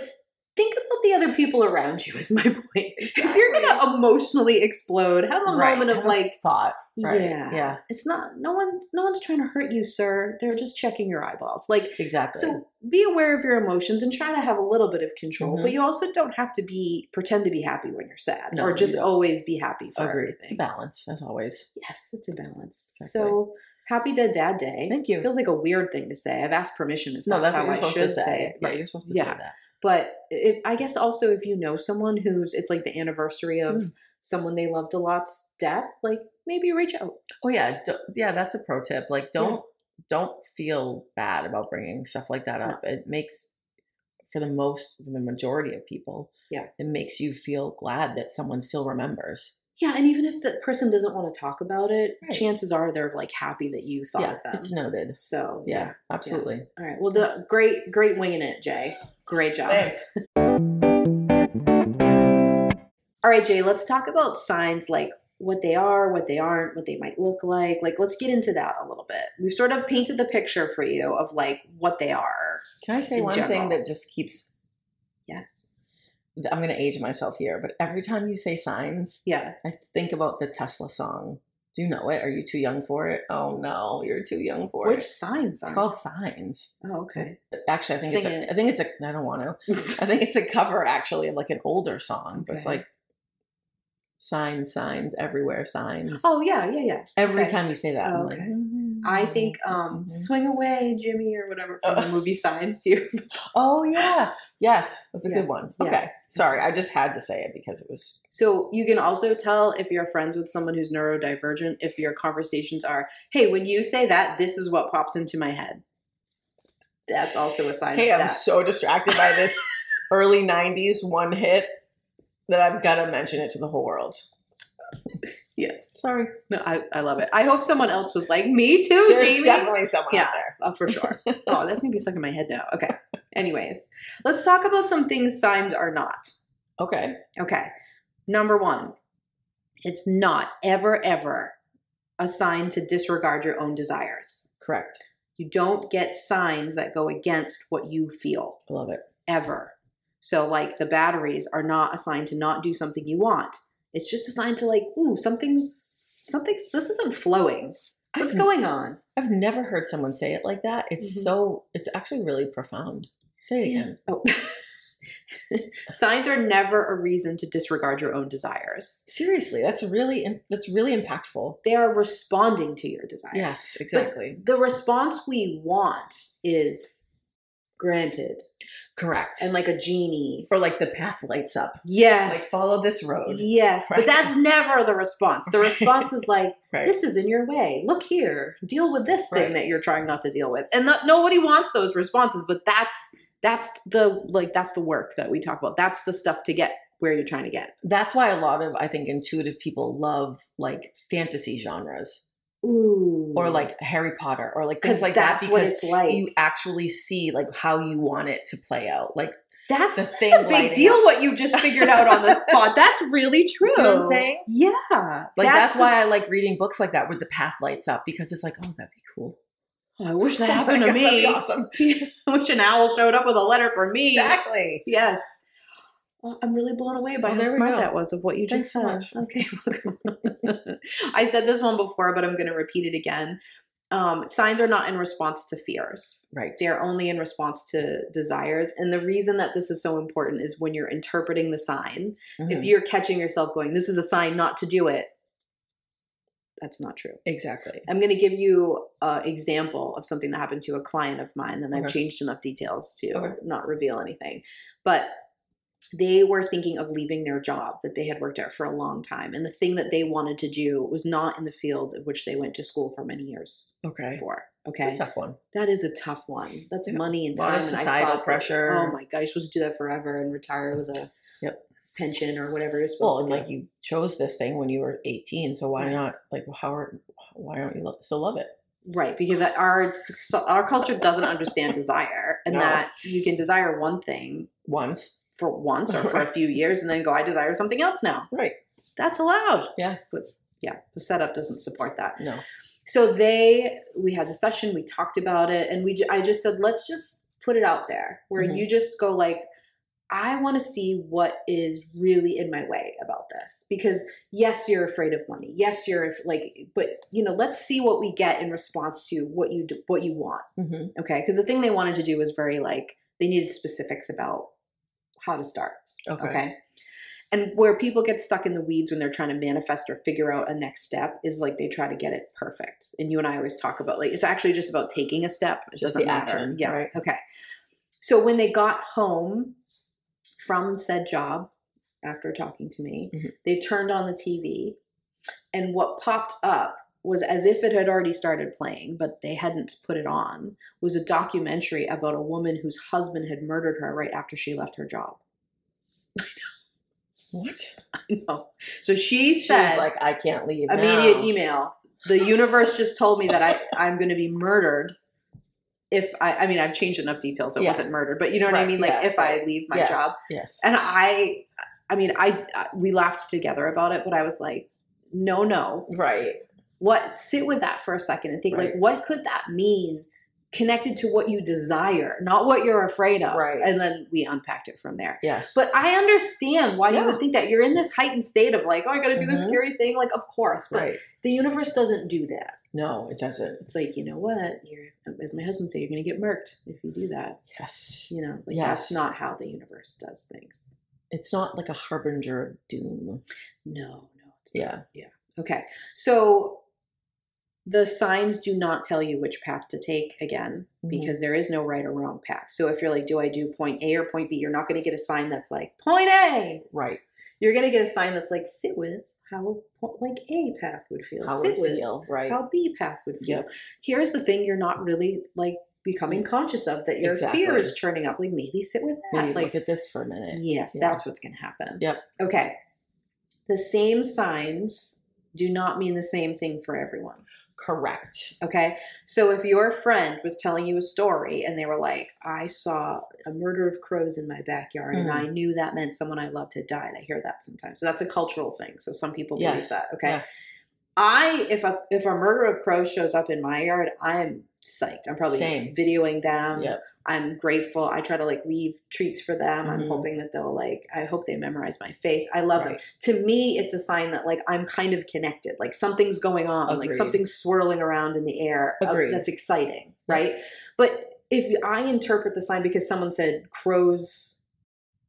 think about the other people around you, is my point. If you're gonna emotionally explode, have a Right. moment of Have like, thought. Right. yeah. Yeah. It's not no one's no one's trying to hurt you, sir. They're just checking your eyeballs. Like Exactly. so be aware of your emotions and try to have a little bit of control, Mhm. but you also don't have to be pretend to be happy when you're sad No, or just always be happy for Agreed. It's a balance, as always. Yes, it's a balance. Exactly. So happy Dead Dad Day. Thank you. It Feels like a weird thing to say. I've asked permission if No, that's, that's how what I should say. say it. Yeah, Right. you're supposed to Yeah. say that. But if, I guess also if you know someone who's it's like the anniversary of Mm. someone they loved a lot's death, like maybe reach out. Oh yeah, d- yeah. That's a pro tip. Like, don't don't feel bad about bringing stuff like that up. It makes, for the most, for the majority of people, Yeah. it makes you feel glad that someone still remembers. Yeah, and even if the person doesn't want to talk about it, Right. chances are they're like happy that you thought yeah, of them. it's noted. So Yeah, absolutely. All right. Well, the great, great winging it, Jay. Great job. Thanks. All right, Jay. Let's talk about signs like what they are, what they aren't, what they might look like. Like, let's get into that a little bit. We've sort of painted the picture for you of like what they are. Can I say one general. thing that just keeps? Yes. I'm going to age myself here, but every time you say signs, Yeah. I think about the Tesla song. Do you know it? Are you too young for it? Oh no, you're too young for Which it. Which signs? It's called Signs. Oh, okay. Actually, I think Sing it's a, it. I think it's a. I don't want to. I think it's a cover actually of like an older song, but it's like signs, signs everywhere, signs. oh yeah, yeah, yeah. Every okay. time you say that, Oh, I'm like, okay. Hmm, I think um Mhm. "Swing Away, Jimmy" or whatever from the Oh. movie Signs. too. oh yeah, yes, that's a Yeah, good one. yeah. Okay, sorry, I just had to say it because it was So you can also tell if you're friends with someone who's neurodivergent if your conversations are, "Hey, when you say that, this is what pops into my head." That's also a sign Hey, I'm that. so distracted by this early '90s one hit that I've got to mention it to the whole world. Yes. Sorry, No, I, I love it. I hope someone else was like, "Me too, there's Jamie." definitely someone Yeah. out there. Oh, for sure. oh, that's gonna be stuck in my head now. Okay. Anyways, let's talk about some things signs are not. Okay, Okay. Number one, it's not ever, ever a sign to disregard your own desires. correct. You don't get signs that go against what you feel I love it. ever. So, like the batteries are not a sign to not do something you want. It's just a sign to like, ooh, something's something's this isn't flowing. What's I've- going on? I've never heard someone say it like that. It's Mhm. so. It's actually really profound. Say it Yeah. again. Oh. Signs are never a reason to disregard your own desires. Seriously, that's really that's really impactful. They are responding to your desires. Yes, exactly. the response we want is granted, Correct. and like a genie. or like the path lights up. Yes. Like follow this road. Yes, but that's never the response. The response is like, Right. "This is in your way. Look here. Deal with this thing Right. that you're trying not to deal with." And not, nobody wants those responses, but that's that's the like that's the work that we talk about. That's the stuff to get where you're trying to get. That's why a lot of I think intuitive people love like fantasy genres Ooh, or like Harry Potter or like because things like that's that what because it's like. you actually see like how you want it to play out. Like that's the that's thing a big deal. up. What you just figured out on the spot. That's really true. See what I'm saying? Yeah, like that's, the- why I like reading books like that where the path lights up because it's like, oh, that'd be cool. Oh, I wish oh that Oh happened to God, me. awesome. I wish an owl showed up with a letter for me. Exactly. Yes. Well, I'm really blown away by Well, how smart that was of what you just Thanks said. much. Okay. I said this one before, but I'm going to repeat it again. Um, signs are not in response to fears. Right. They're only in response to desires. And the reason that this is so important is when you're interpreting the sign, if Mhm. you're catching yourself going, this is a sign not to do it, that's not true. exactly. I'm going to give you an example of something that happened to a client of mine, and I've changed enough details to Okay. not reveal anything. But they were thinking of leaving their job that they had worked at for a long time. And the thing that they wanted to do was not in the field of which they went to school for many years Okay. for. Okay. a tough one. That is a tough one. That's Yeah. money and A lot time. of societal thought pressure. oh my gosh supposed to do that forever and retire with a Yep. pension or whatever you're Well, supposed and to do. like you chose this thing when you were 18, so why Right. not? Like, how are, why aren't you lo- still love it? Right, because our our culture doesn't understand desire, and No. that you can desire one thing Once, for once or for a few years, and then go, I desire something else now. right? That's allowed. Yeah. but yeah, the setup doesn't support that. No. So they, we had the session, we talked about it, and we, I just said, let's just put it out there, where Mhm. you just go like. I want to see what is really in my way about this because yes, you're afraid of money. Yes, you're like, but you know, let's see what we get in response to what you do, what you want. Mm-hmm. Okay, because the thing they wanted to do was very like they needed specifics about how to start. Okay. Okay. And where people get stuck in the weeds when they're trying to manifest or figure out a next step is like they try to get it perfect. And you and I always talk about like it's actually just about taking a step. It Just doesn't matter. action, Yeah. right. Okay. So when they got home from said job after talking to me, Mhm. they turned on the TV and what popped up was as if it had already started playing, but they hadn't put it on, was a documentary about a woman whose husband had murdered her right after she left her job. I know. What? I know. So she She said, was like, I can't leave. immediate now. email. The universe just told me that I, I'm going to be murdered if I, I mean, I've changed enough details. It Yeah. wasn't murdered, but you know what I mean? Like yeah, if right. I leave my Yes, job. Yes. And I, I mean, I, I- we laughed together about it, but I was like, no, no. Right. What, sit with that for a second and think like, what could that mean connected to what you desire, not what you're afraid of? Right. And then we unpacked it from there. Yes. But I understand why you would think that. You're in this heightened state of like, oh, I got to do this Mhm. scary thing. Like, of course. But right. the universe doesn't do that. No, it doesn't. It's like, you know what? You're, as my husband said, you're going to get murked if you do that. Yes. You know, like Yes. that's not how the universe does things. It's not like a harbinger of doom. No, no, it's not. Yeah, yeah. Okay. So the signs do not tell you which path to take again Mhm. because there is no right or wrong path. So if you're like, do I do point A or point B? You're not going to get a sign that's like point A. Right. You're going to get a sign that's like sit with how like A path would feel. How sit it with feel. Right. how B path would feel. Yep. Here's the thing you're not really like becoming conscious of that your fear is churning up. Like maybe sit with that. Maybe like look at this for a minute. yes, Yeah. that's what's going to happen. Yep. Okay. The same signs do not mean the same thing for everyone. Correct. Okay. So if your friend was telling you a story and they were like, I saw a murder of crows in my backyard and Mm. I knew that meant someone I loved had died. I hear that sometimes. So that's a cultural thing. So some people believe Yes. that. Okay. Yeah. I if a if a murder of crows shows up in my yard, I'm psyched. I'm probably Same. videoing them. Yep. I'm grateful. I try to like leave treats for them. I'm Mhm. hoping that they'll like I hope they memorize my face. I love Right. it. To me, it's a sign that like I'm kind of connected. Like something's going on. Like something's swirling around in the air. uh, Agreed. that's exciting, right? But if I interpret the sign because someone said crows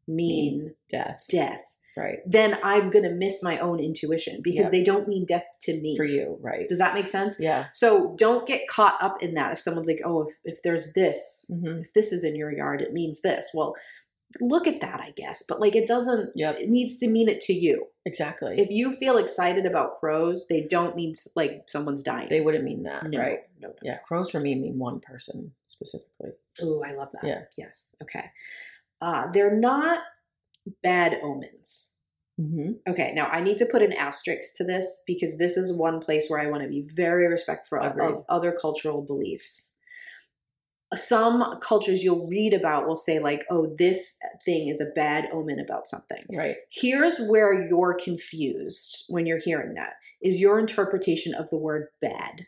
mean Death. death, Right. then I'm going to miss my own intuition because Yeah. they don't mean death to me. For you, right? Does that make sense? Yeah. So don't get caught up in that. If someone's like, oh, if, if there's this, hmm if this is in your yard, it means this. Well, look at that, I guess. But like, it doesn't, Yep. it needs to mean it to you. Exactly. If you feel excited about crows, they don't mean like someone's dying. they wouldn't mean that, no, right? No, no. Yeah. Crows for me mean one person specifically. Ooh, I love that. Yeah. Yes. Okay. Uh, they're not bad omens. Mm-hmm. Okay, now I need to put an asterisk to this because this is one place where I want to be very respectful of, Agreed. of other cultural beliefs. Some cultures you'll read about will say, like, oh, this thing is a bad omen about something. Right. Here's where you're confused when you're hearing that is your interpretation of the word bad.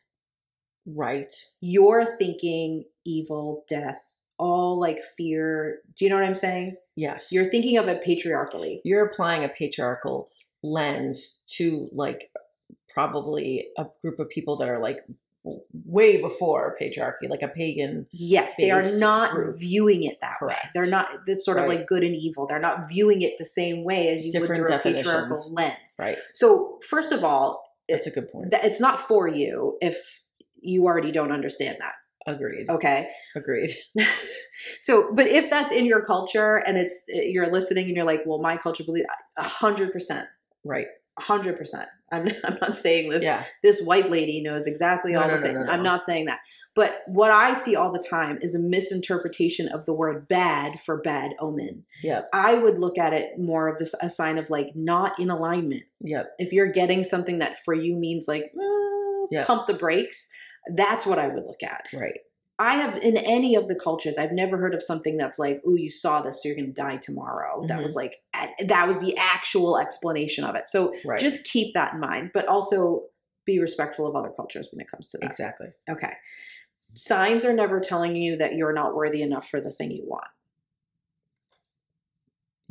Right. You're thinking evil, death, all like fear. Do you know what I'm saying? Yes. You're thinking of it patriarchally. you're applying a patriarchal lens to like probably a group of people that are like way before patriarchy, like a pagan. Yes, they are not group. viewing it that way. They're not this sort of like good and evil. They're not viewing it the same way as you Different would through a patriarchal lens. Right. So, first of all, That's a good point. it's not for you if you already don't understand that. Agreed. Okay. Agreed. So, but if that's in your culture and it's you're listening and you're like, well, my culture believe a hundred percent, Right. a hundred percent. I'm I'm not saying this. Yeah. This white lady knows exactly No, all no, the no, things. I'm not saying that. But what I see all the time is a misinterpretation of the word bad for bad omen. Yeah. I would look at it more of this a sign of like not in alignment. Yep. If you're getting something that for you means like mm, Yeah. pump the brakes, that's what I would look at. Right. I have in any of the cultures, I've never heard of something that's like, "Oh, you saw this, so you're going to die tomorrow." That Mhm. was like that was the actual explanation of it. So Right. just keep that in mind, but also be respectful of other cultures when it comes to that. exactly. Okay. Signs are never telling you that you're not worthy enough for the thing you want.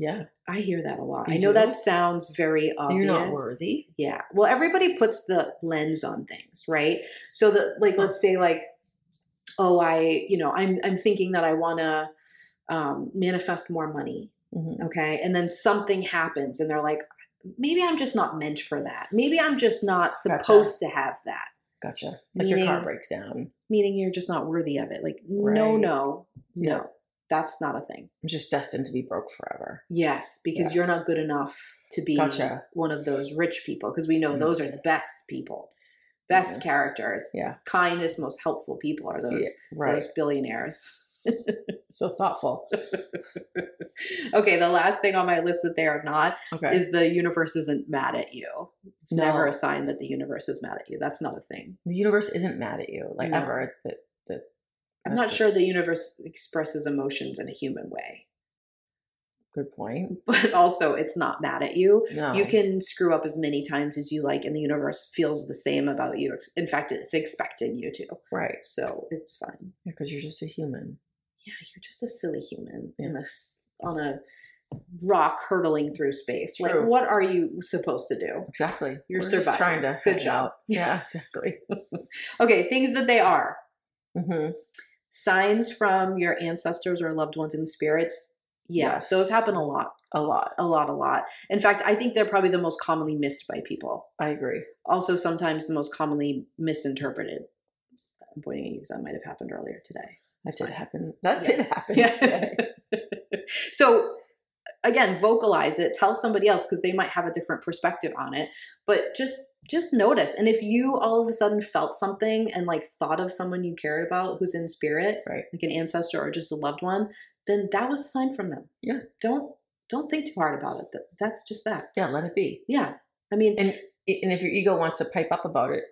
Yeah. I hear that a lot. You I know do? that sounds very obvious. You're not worthy? Yeah. Well, everybody puts the lens on things, right? So that like let's say like oh, I, you know, I'm I'm thinking that I want to um manifest more money, hmm okay? And then something happens and they're like maybe I'm just not meant for that. Maybe I'm just not Gotcha. supposed to have that. Gotcha. Like your car breaks down. Meaning you're just not worthy of it. Like no, Right. no. No. Yeah. That's not a thing. I'm just destined to be broke forever. Yes, because Yeah. you're not good enough to be Gotcha. one of those rich people because we know Mhm. those are the best people, best Yeah. characters, Yeah. kindest, most helpful people are those Yeah, right. those billionaires. So thoughtful. okay, the last thing on my list that they are not Okay. is the universe isn't mad at you. It's No. never a sign that the universe is mad at you. That's not a thing. the universe isn't mad at you, like No. ever. That I'm not That's a sure the universe expresses emotions in a human way, good point. but also it's not mad at you. No. You can screw up as many times as you like, and the universe feels the same about you. In fact, it's expecting you to. right. So it's fine. Yeah, because you're just a human. Yeah, you're just a silly human in Yeah. this on a rock hurtling through space. Like, what are you supposed to do? Exactly. You're We're surviving. trying to Good job. out. Yeah, exactly. Okay, things that they are hmm signs from your ancestors or loved ones in spirits. Yeah, Yes. those happen a lot, A lot. a lot, a lot. In fact, I think they're probably the most commonly missed by people. I agree. Also, sometimes the most commonly misinterpreted. I'm pointing at you, so that might have happened earlier today. That did fine. happen. That Yeah. did happen today. so again vocalize it tell somebody else because they might have a different perspective on it but just just notice and if you all of a sudden felt something and like thought of someone you cared about who's in spirit Right. like an ancestor or just a loved one then that was a sign from them Yeah. don't don't think too hard about it that's just that Yeah, let it be. yeah i mean And and if your ego wants to pipe up about it,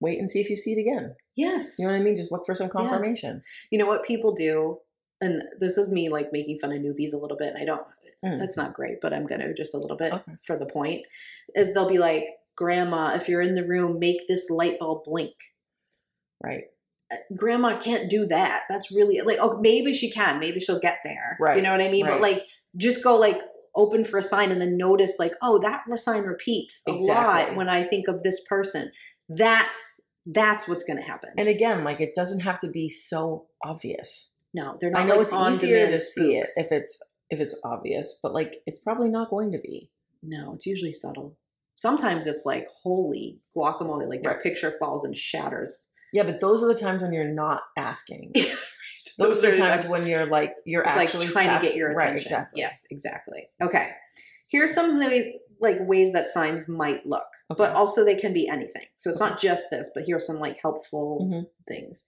wait and see if you see it again. yes You know what I mean? Just look for some confirmation. you know what people do and this is me like making fun of newbies a little bit i don't Mm. that's not great but i'm gonna just a little bit Okay. for the point is they'll be like grandma if you're in the room make this light bulb blink Right. Uh, grandma can't do that that's really like oh maybe she can maybe she'll get there Right. you know what i mean but like just go like open for a sign and then notice like oh that sign repeats a lot when i think of this person that's that's what's gonna happen And again, like it doesn't have to be so obvious. no they're not I know like it's easier to see it if it's if it's obvious, but like it's probably not going to be. No, it's usually subtle. Sometimes it's like holy guacamole, like your Right. picture falls and shatters. Yeah, but those are the times when you're not asking. Those are the times when you're like you're it's like actually trying tapped- to get your attention. Right, exactly. Yes, exactly. Okay. Here's some of the ways like ways that signs might look, but also they can be anything. So it's Okay. not just this, but here's some like helpful Mhm. things.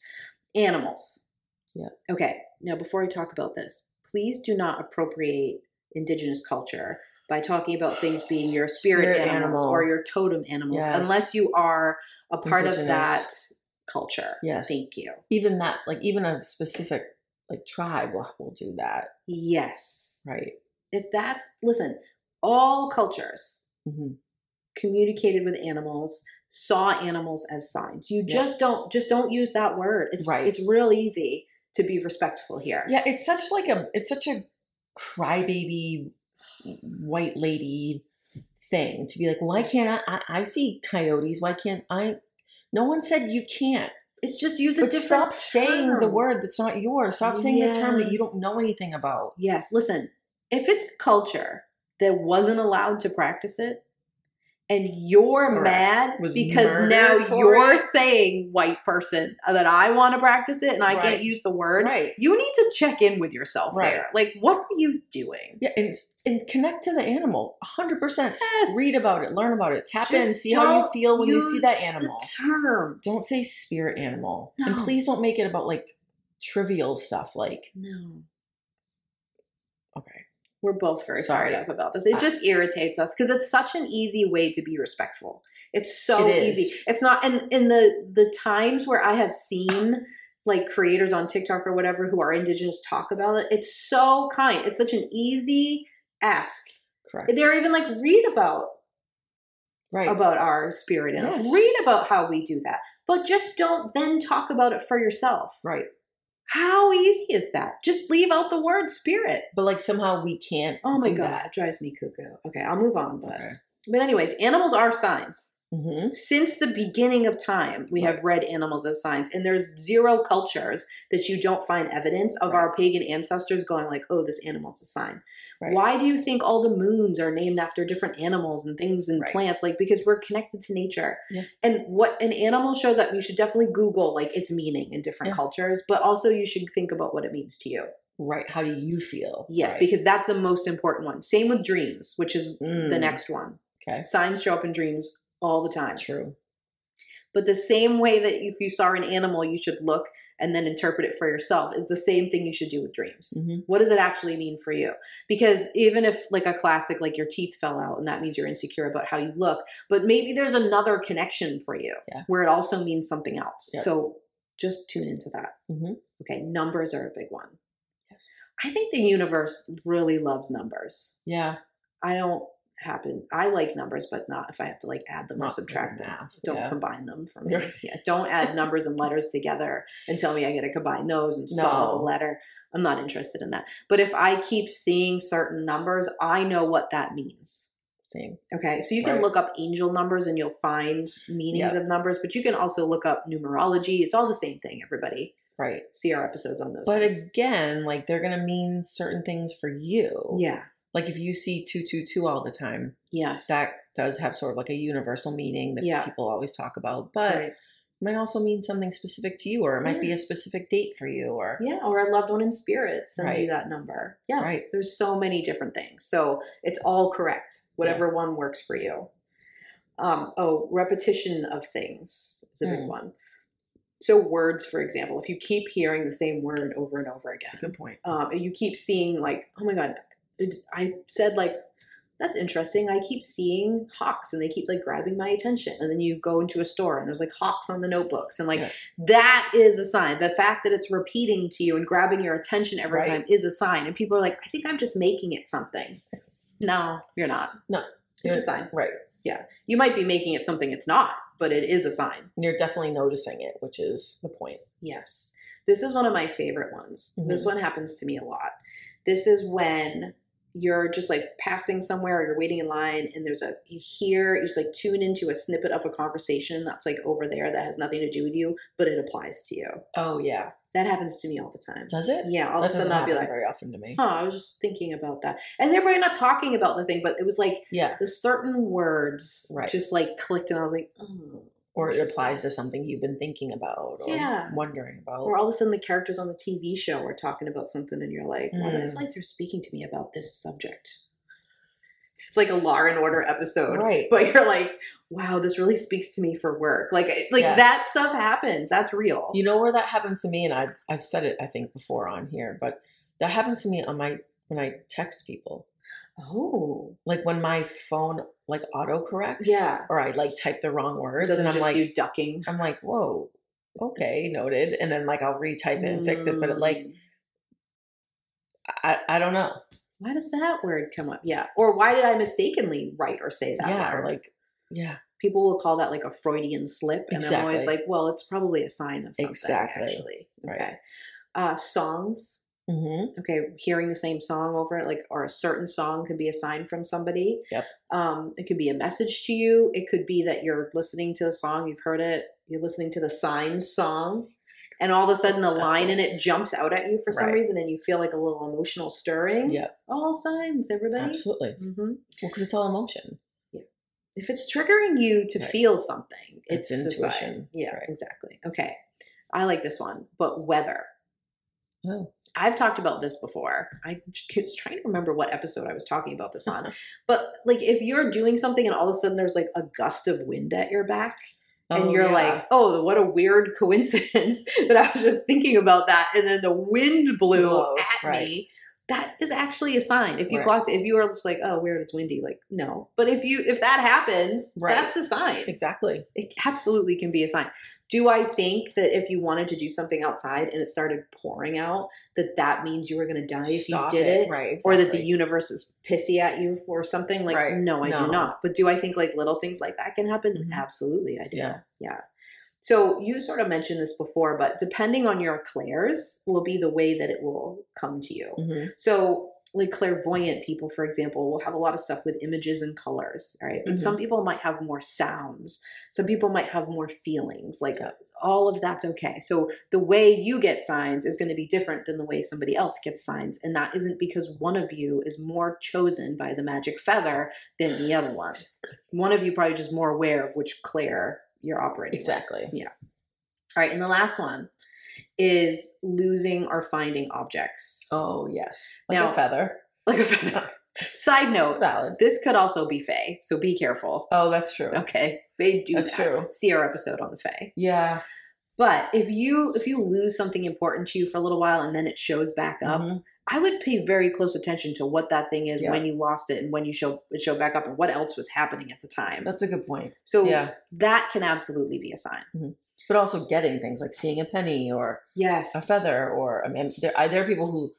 Animals. Yeah. Okay. Now before we talk about this, please do not appropriate indigenous culture by talking about things being your spirit, Spirit animals animal. or your totem animals Yes. unless you are a part of that culture. Yes. Thank you. Even that, like even a specific like tribe will, will do that, Yes. right? if that's listen all cultures hmm communicated with animals saw animals as signs you Yeah. just don't just don't use that word it's Right. it's real easy to be respectful here Yeah, it's such like a it's such a crybaby white lady thing to be like, why can't I? I, I see coyotes. Why can't I? No one said you can't. it's just use a But different stop saying the word that's not yours. Stop saying the term that you don't know anything about. yes listen if it's culture that wasn't allowed to practice it and you're Correct. mad Was because now you're it. saying white person that I want to practice it and I Right. can't use the word Right. you need to check in with yourself Right. there like what are you doing Yeah, and and connect to the animal. hundred percent. yes Read about it, learn about it, tap in, see how you feel when you see that animal. term. Don't say spirit animal. And please don't make it about like trivial stuff like No. We're both very Sorry. fired up about this. It just ah. irritates us because it's such an easy way to be respectful. It's so It easy. It's not and in the the times where I have seen like creators on TikTok or whatever who are indigenous talk about it, it's so kind. It's such an easy ask. Correct. They're even like read about Right. about our spirit and Yes. Read about how we do that. But just don't then talk about it for yourself. right. How easy is that? Just leave out the word spirit. But like somehow we can't Oh my god, that. it drives me cuckoo. Okay, I'll move on. But Okay. but anyways, animals are signs. Hmm Since the beginning of time, we have read animals as signs, and there's zero cultures that you don't find evidence of Right. our pagan ancestors going like, "Oh, this animal's a sign." Right. Why do you think all the moons are named after different animals and things and Right. plants? Like because we're connected to nature. Yeah. And what an animal shows up, you should definitely Google like its meaning in different Yeah. cultures, but also you should think about what it means to you. Right. How do you feel? Yes, Right. because that's the most important one. Same with dreams, which is the Mm, next one. Okay. Signs show up in dreams all the time. True. But the same way that if you saw an animal, you should look and then interpret it for yourself is the same thing you should do with dreams. Mhm. What does it actually mean for you? Because even if, like a classic, like your teeth fell out and that means you're insecure about how you look, but maybe there's another connection for you Yeah. where it also means something else. Yeah. So just tune into that. Mhm. Okay, numbers are a big one. Yes. I think the universe really loves numbers. Yeah. I don't happen. I like numbers, but not if I have to like add them or subtract them. math, Don't yeah. combine them for me. Yeah, don't add numbers and letters together and tell me I got to combine those and solve No. a letter. I'm not interested in that. But if I keep seeing certain numbers, I know what that means. Same. Okay, so you can Right. look up angel numbers and you'll find meanings Yeah. of numbers, but you can also look up numerology. It's all the same thing, everybody. Right. See our episodes on those. But things. again, like they're gonna mean certain things for you. yeah, Like if you see two two two all the time, yes. that does have sort of like a universal meaning that Yeah. people always talk about. But Right. it might also mean something specific to you, or it might be a specific date for you, or Yeah, or a loved one in spirit sends you Right. that number. Yes, Right. there's so many different things. So it's all correct, whatever one works for you. Um, oh, repetition of things is a big Mm. one. So words, for example, if you keep hearing the same word over and over again, That's a good point. um, you keep seeing like, oh my god, I said like, that's interesting. I keep seeing hawks, and they keep like grabbing my attention. And then you go into a store, and there's like hawks on the notebooks, and like Yeah. that is a sign. The fact that it's repeating to you and grabbing your attention every Right. time is a sign. And people are like, I think I'm just making it something. No, you're not. No. It's a sign. Right. Yeah. You might be making it something it's not, but it is a sign. And you're definitely noticing it, which is the point. Yes. This is one of my favorite ones. This Mhm. one happens to me a lot. This is when you're just like passing somewhere or you're waiting in line and there's a you hear you just like tune into a snippet of a conversation that's like over there that has nothing to do with you, but it applies to you. Oh yeah. That happens to me all the time. Does it? Yeah, all that of a sudden I'll be like, very often to me. huh, I was just thinking about that. And they were not talking about the thing, but it was like Yeah. the certain words Right. just like clicked and I was like, oh. Or it applies to something you've been thinking about or Yeah. wondering about. Or all of a sudden the characters on the TV show are talking about something and you're like, what if Mm. like they're speaking to me about this subject? It's like a Law and Order episode. right. But you're like, wow, this really speaks to me for work. Like like Yes. that stuff happens. That's real. You know where that happens to me, and I've I've said it I think before on here, but that happens to me on my when I text people. Oh. Like when my phone like auto corrects. Yeah. Or I like type the wrong words. doesn't and I'm just like do ducking. I'm like, whoa, okay, noted. And then like I'll retype it and fix it. But it, like Mm. I, I don't know. why does that word come up? Yeah. Or why did I mistakenly write or say that yeah. word? Or like yeah. People will call that like a Freudian slip. And I'm always like, well, it's probably a sign of something, Exactly. actually. Right. Uh, songs. Mm-hmm. Okay, hearing the same song over it, like, or a certain song could be a sign from somebody. Yep. Um, it could be a message to you. It could be that you're listening to the song, you've heard it, you're listening to the Signs song, and all of a sudden a line in it jumps out at you for some Right. reason, and you feel like a little emotional stirring. Yep. All signs, everybody. Absolutely. hmm Well, because it's all emotion. Yeah. If it's triggering you to Right. feel something, It's it's, intuition. Yeah, Right. exactly. Okay, I like this one, but weather. Oh. I've talked about this before. I was trying to remember what episode I was talking about this on. but like if you're doing something and all of a sudden there's like a gust of wind at your back and Oh, you're yeah. like, "Oh, what a weird coincidence that I was just thinking about that and then the wind blew Blows, at right. me." That is actually a sign. If you Right. clocked if you are just like, "Oh, weird, it's windy." Like, no. But if you if that happens, Right. that's a sign. exactly. It absolutely can be a sign. Do I think that if you wanted to do something outside and it started pouring out, that that means you were going to die if Stop you did it? Right. Or that the universe is pissy at you or something? Like, Right. no, I No. do not. But do I think like little things like that can happen? Mhm. Absolutely, I do. Yeah. Yeah. So you sort of mentioned this before, but depending on your clairs will be the way that it will come to you. Mhm. So, like clairvoyant people, for example, will have a lot of stuff with images and colors, right? But Mm-hmm. some people might have more sounds. Some people might have more feelings. Like Yeah. all of that's okay. So the way you get signs is going to be different than the way somebody else gets signs, and that isn't because one of you is more chosen by the magic feather than the other one. One of you probably just more aware of which clair you're operating. with. Yeah. All right, and the last one is losing or finding objects. Oh yes. Like Now- a feather. Like a feather. Side note, Valid. this could also be Fae, so be careful. Oh, that's true. Okay, they do That's that. true. See our episode on the Fae. Yeah. But if you if you lose something important to you for a little while and then it shows back up, Mhm. I would pay very close attention to what that thing is Yeah. when you lost it and when you show it showed back up and what else was happening at the time. That's a good point. so yeah. that can absolutely be a sign. But also getting things like seeing a penny or Yes. a feather, or I mean, there, I- there are people who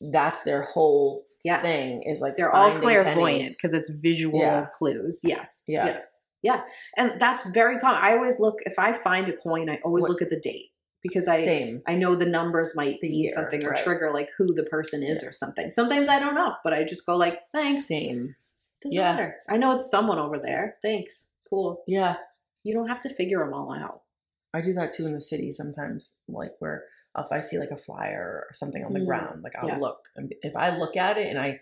that's their whole Yes. thing is like They're all clairvoyant because it's visual Yeah. clues. Yes. Yeah. Yes. Yeah. And that's very common. I always look if I find a coin, I always What- look at the date because I Same. I know the numbers might The mean year, something or right. trigger like who the person is Yeah. or something. Sometimes I don't know, but I just go like, thanks. Same. Doesn't Yeah. matter. I know it's someone over there. Thanks. Cool. Yeah. You don't have to figure them all out. I do that too in the city sometimes, like where if I see like a flyer or something on the Mm, ground, like I'll yeah. look. If I look at it and I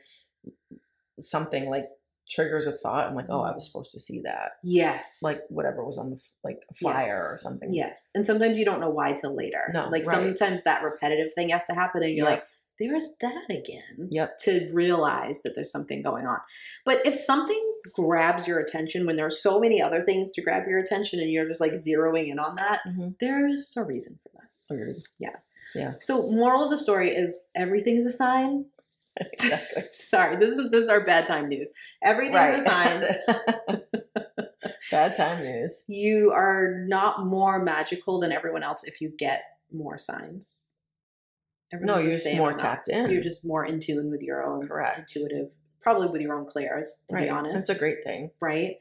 something like triggers a thought, I'm like, oh, I was supposed to see that. Yes. Like whatever was on the like a flyer or something. Yes. And sometimes you don't know why till later. No, Like right. sometimes that repetitive thing has to happen and you're Yeah. like, there's that again. Yep. To realize that there's something going on. But if something grabs your attention when there's so many other things to grab your attention and you're just like zeroing in on that, Mm-hmm. there's a reason for that. Agreed. Yeah. Yeah. So moral of the story is everything's a sign. exactly. Sorry, this is this is our bad time news. Everything's a sign. Bad time news. You are not more magical than everyone else if you get more signs. Everyone's you're just more tapped in. You're just more in tune with your own Correct. intuitive, probably with your own clairs, to right. be honest. That's a great thing. right?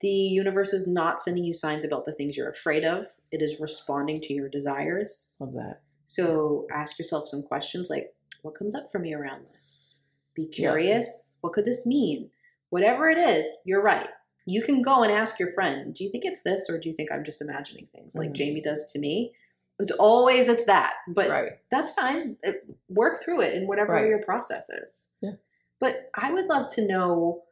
The universe is not sending you signs about the things you're afraid of. It is responding to your desires. Love that. So ask yourself some questions like, what comes up for me around this? Be curious. What could this mean? Whatever it is, you're right. You can go and ask your friend, do you think it's this or do you think I'm just imagining things like Mhm. Jamie does to me? It's always it's that, but right. that's fine. It- Work through it in whatever Right. your process is. Yeah. But I would love to know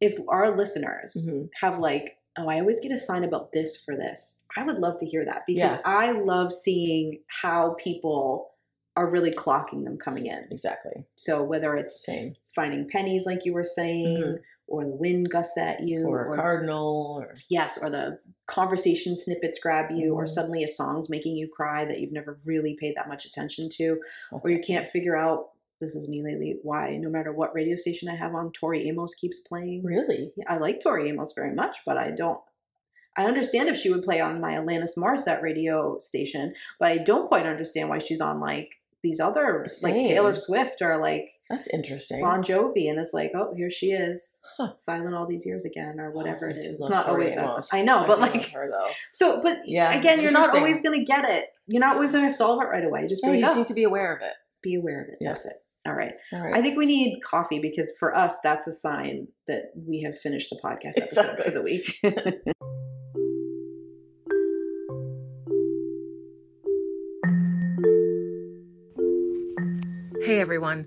if our listeners Mhm. have like, oh, I always get a sign about this for this. I would love to hear that because Yeah. I love seeing how people are really clocking them coming in. Exactly. So whether it's Same. finding pennies, like you were saying, Mhm. Or the wind gusts at you, Or a cardinal or yes, or the conversation snippets grab you, or Mhm. suddenly a song's making you cry that you've never really paid that much attention to, what's or you can't figure out. This is me lately. Why, no matter what radio station I have on, Tori Amos keeps playing. Really? Yeah, I like Tori Amos very much, but I don't. I understand if she would play on my Alanis Morissette radio station, but I don't quite understand why she's on like these other, like Taylor Swift or like That's interesting. Bon Jovi, and it's like, oh, here she is, Huh. silent all these years again, or whatever Oh, it I do is. It's not always that. I know, I but like, her though. so, but Yeah, again, you're not always going to get it. You're not always going to solve it right away. Just Yeah, be you like, just oh, need to be aware of it. be aware of it. Yeah. That's it. All right. All right. I think we need coffee because for us, that's a sign that we have finished the podcast episode for the week. Hey everyone,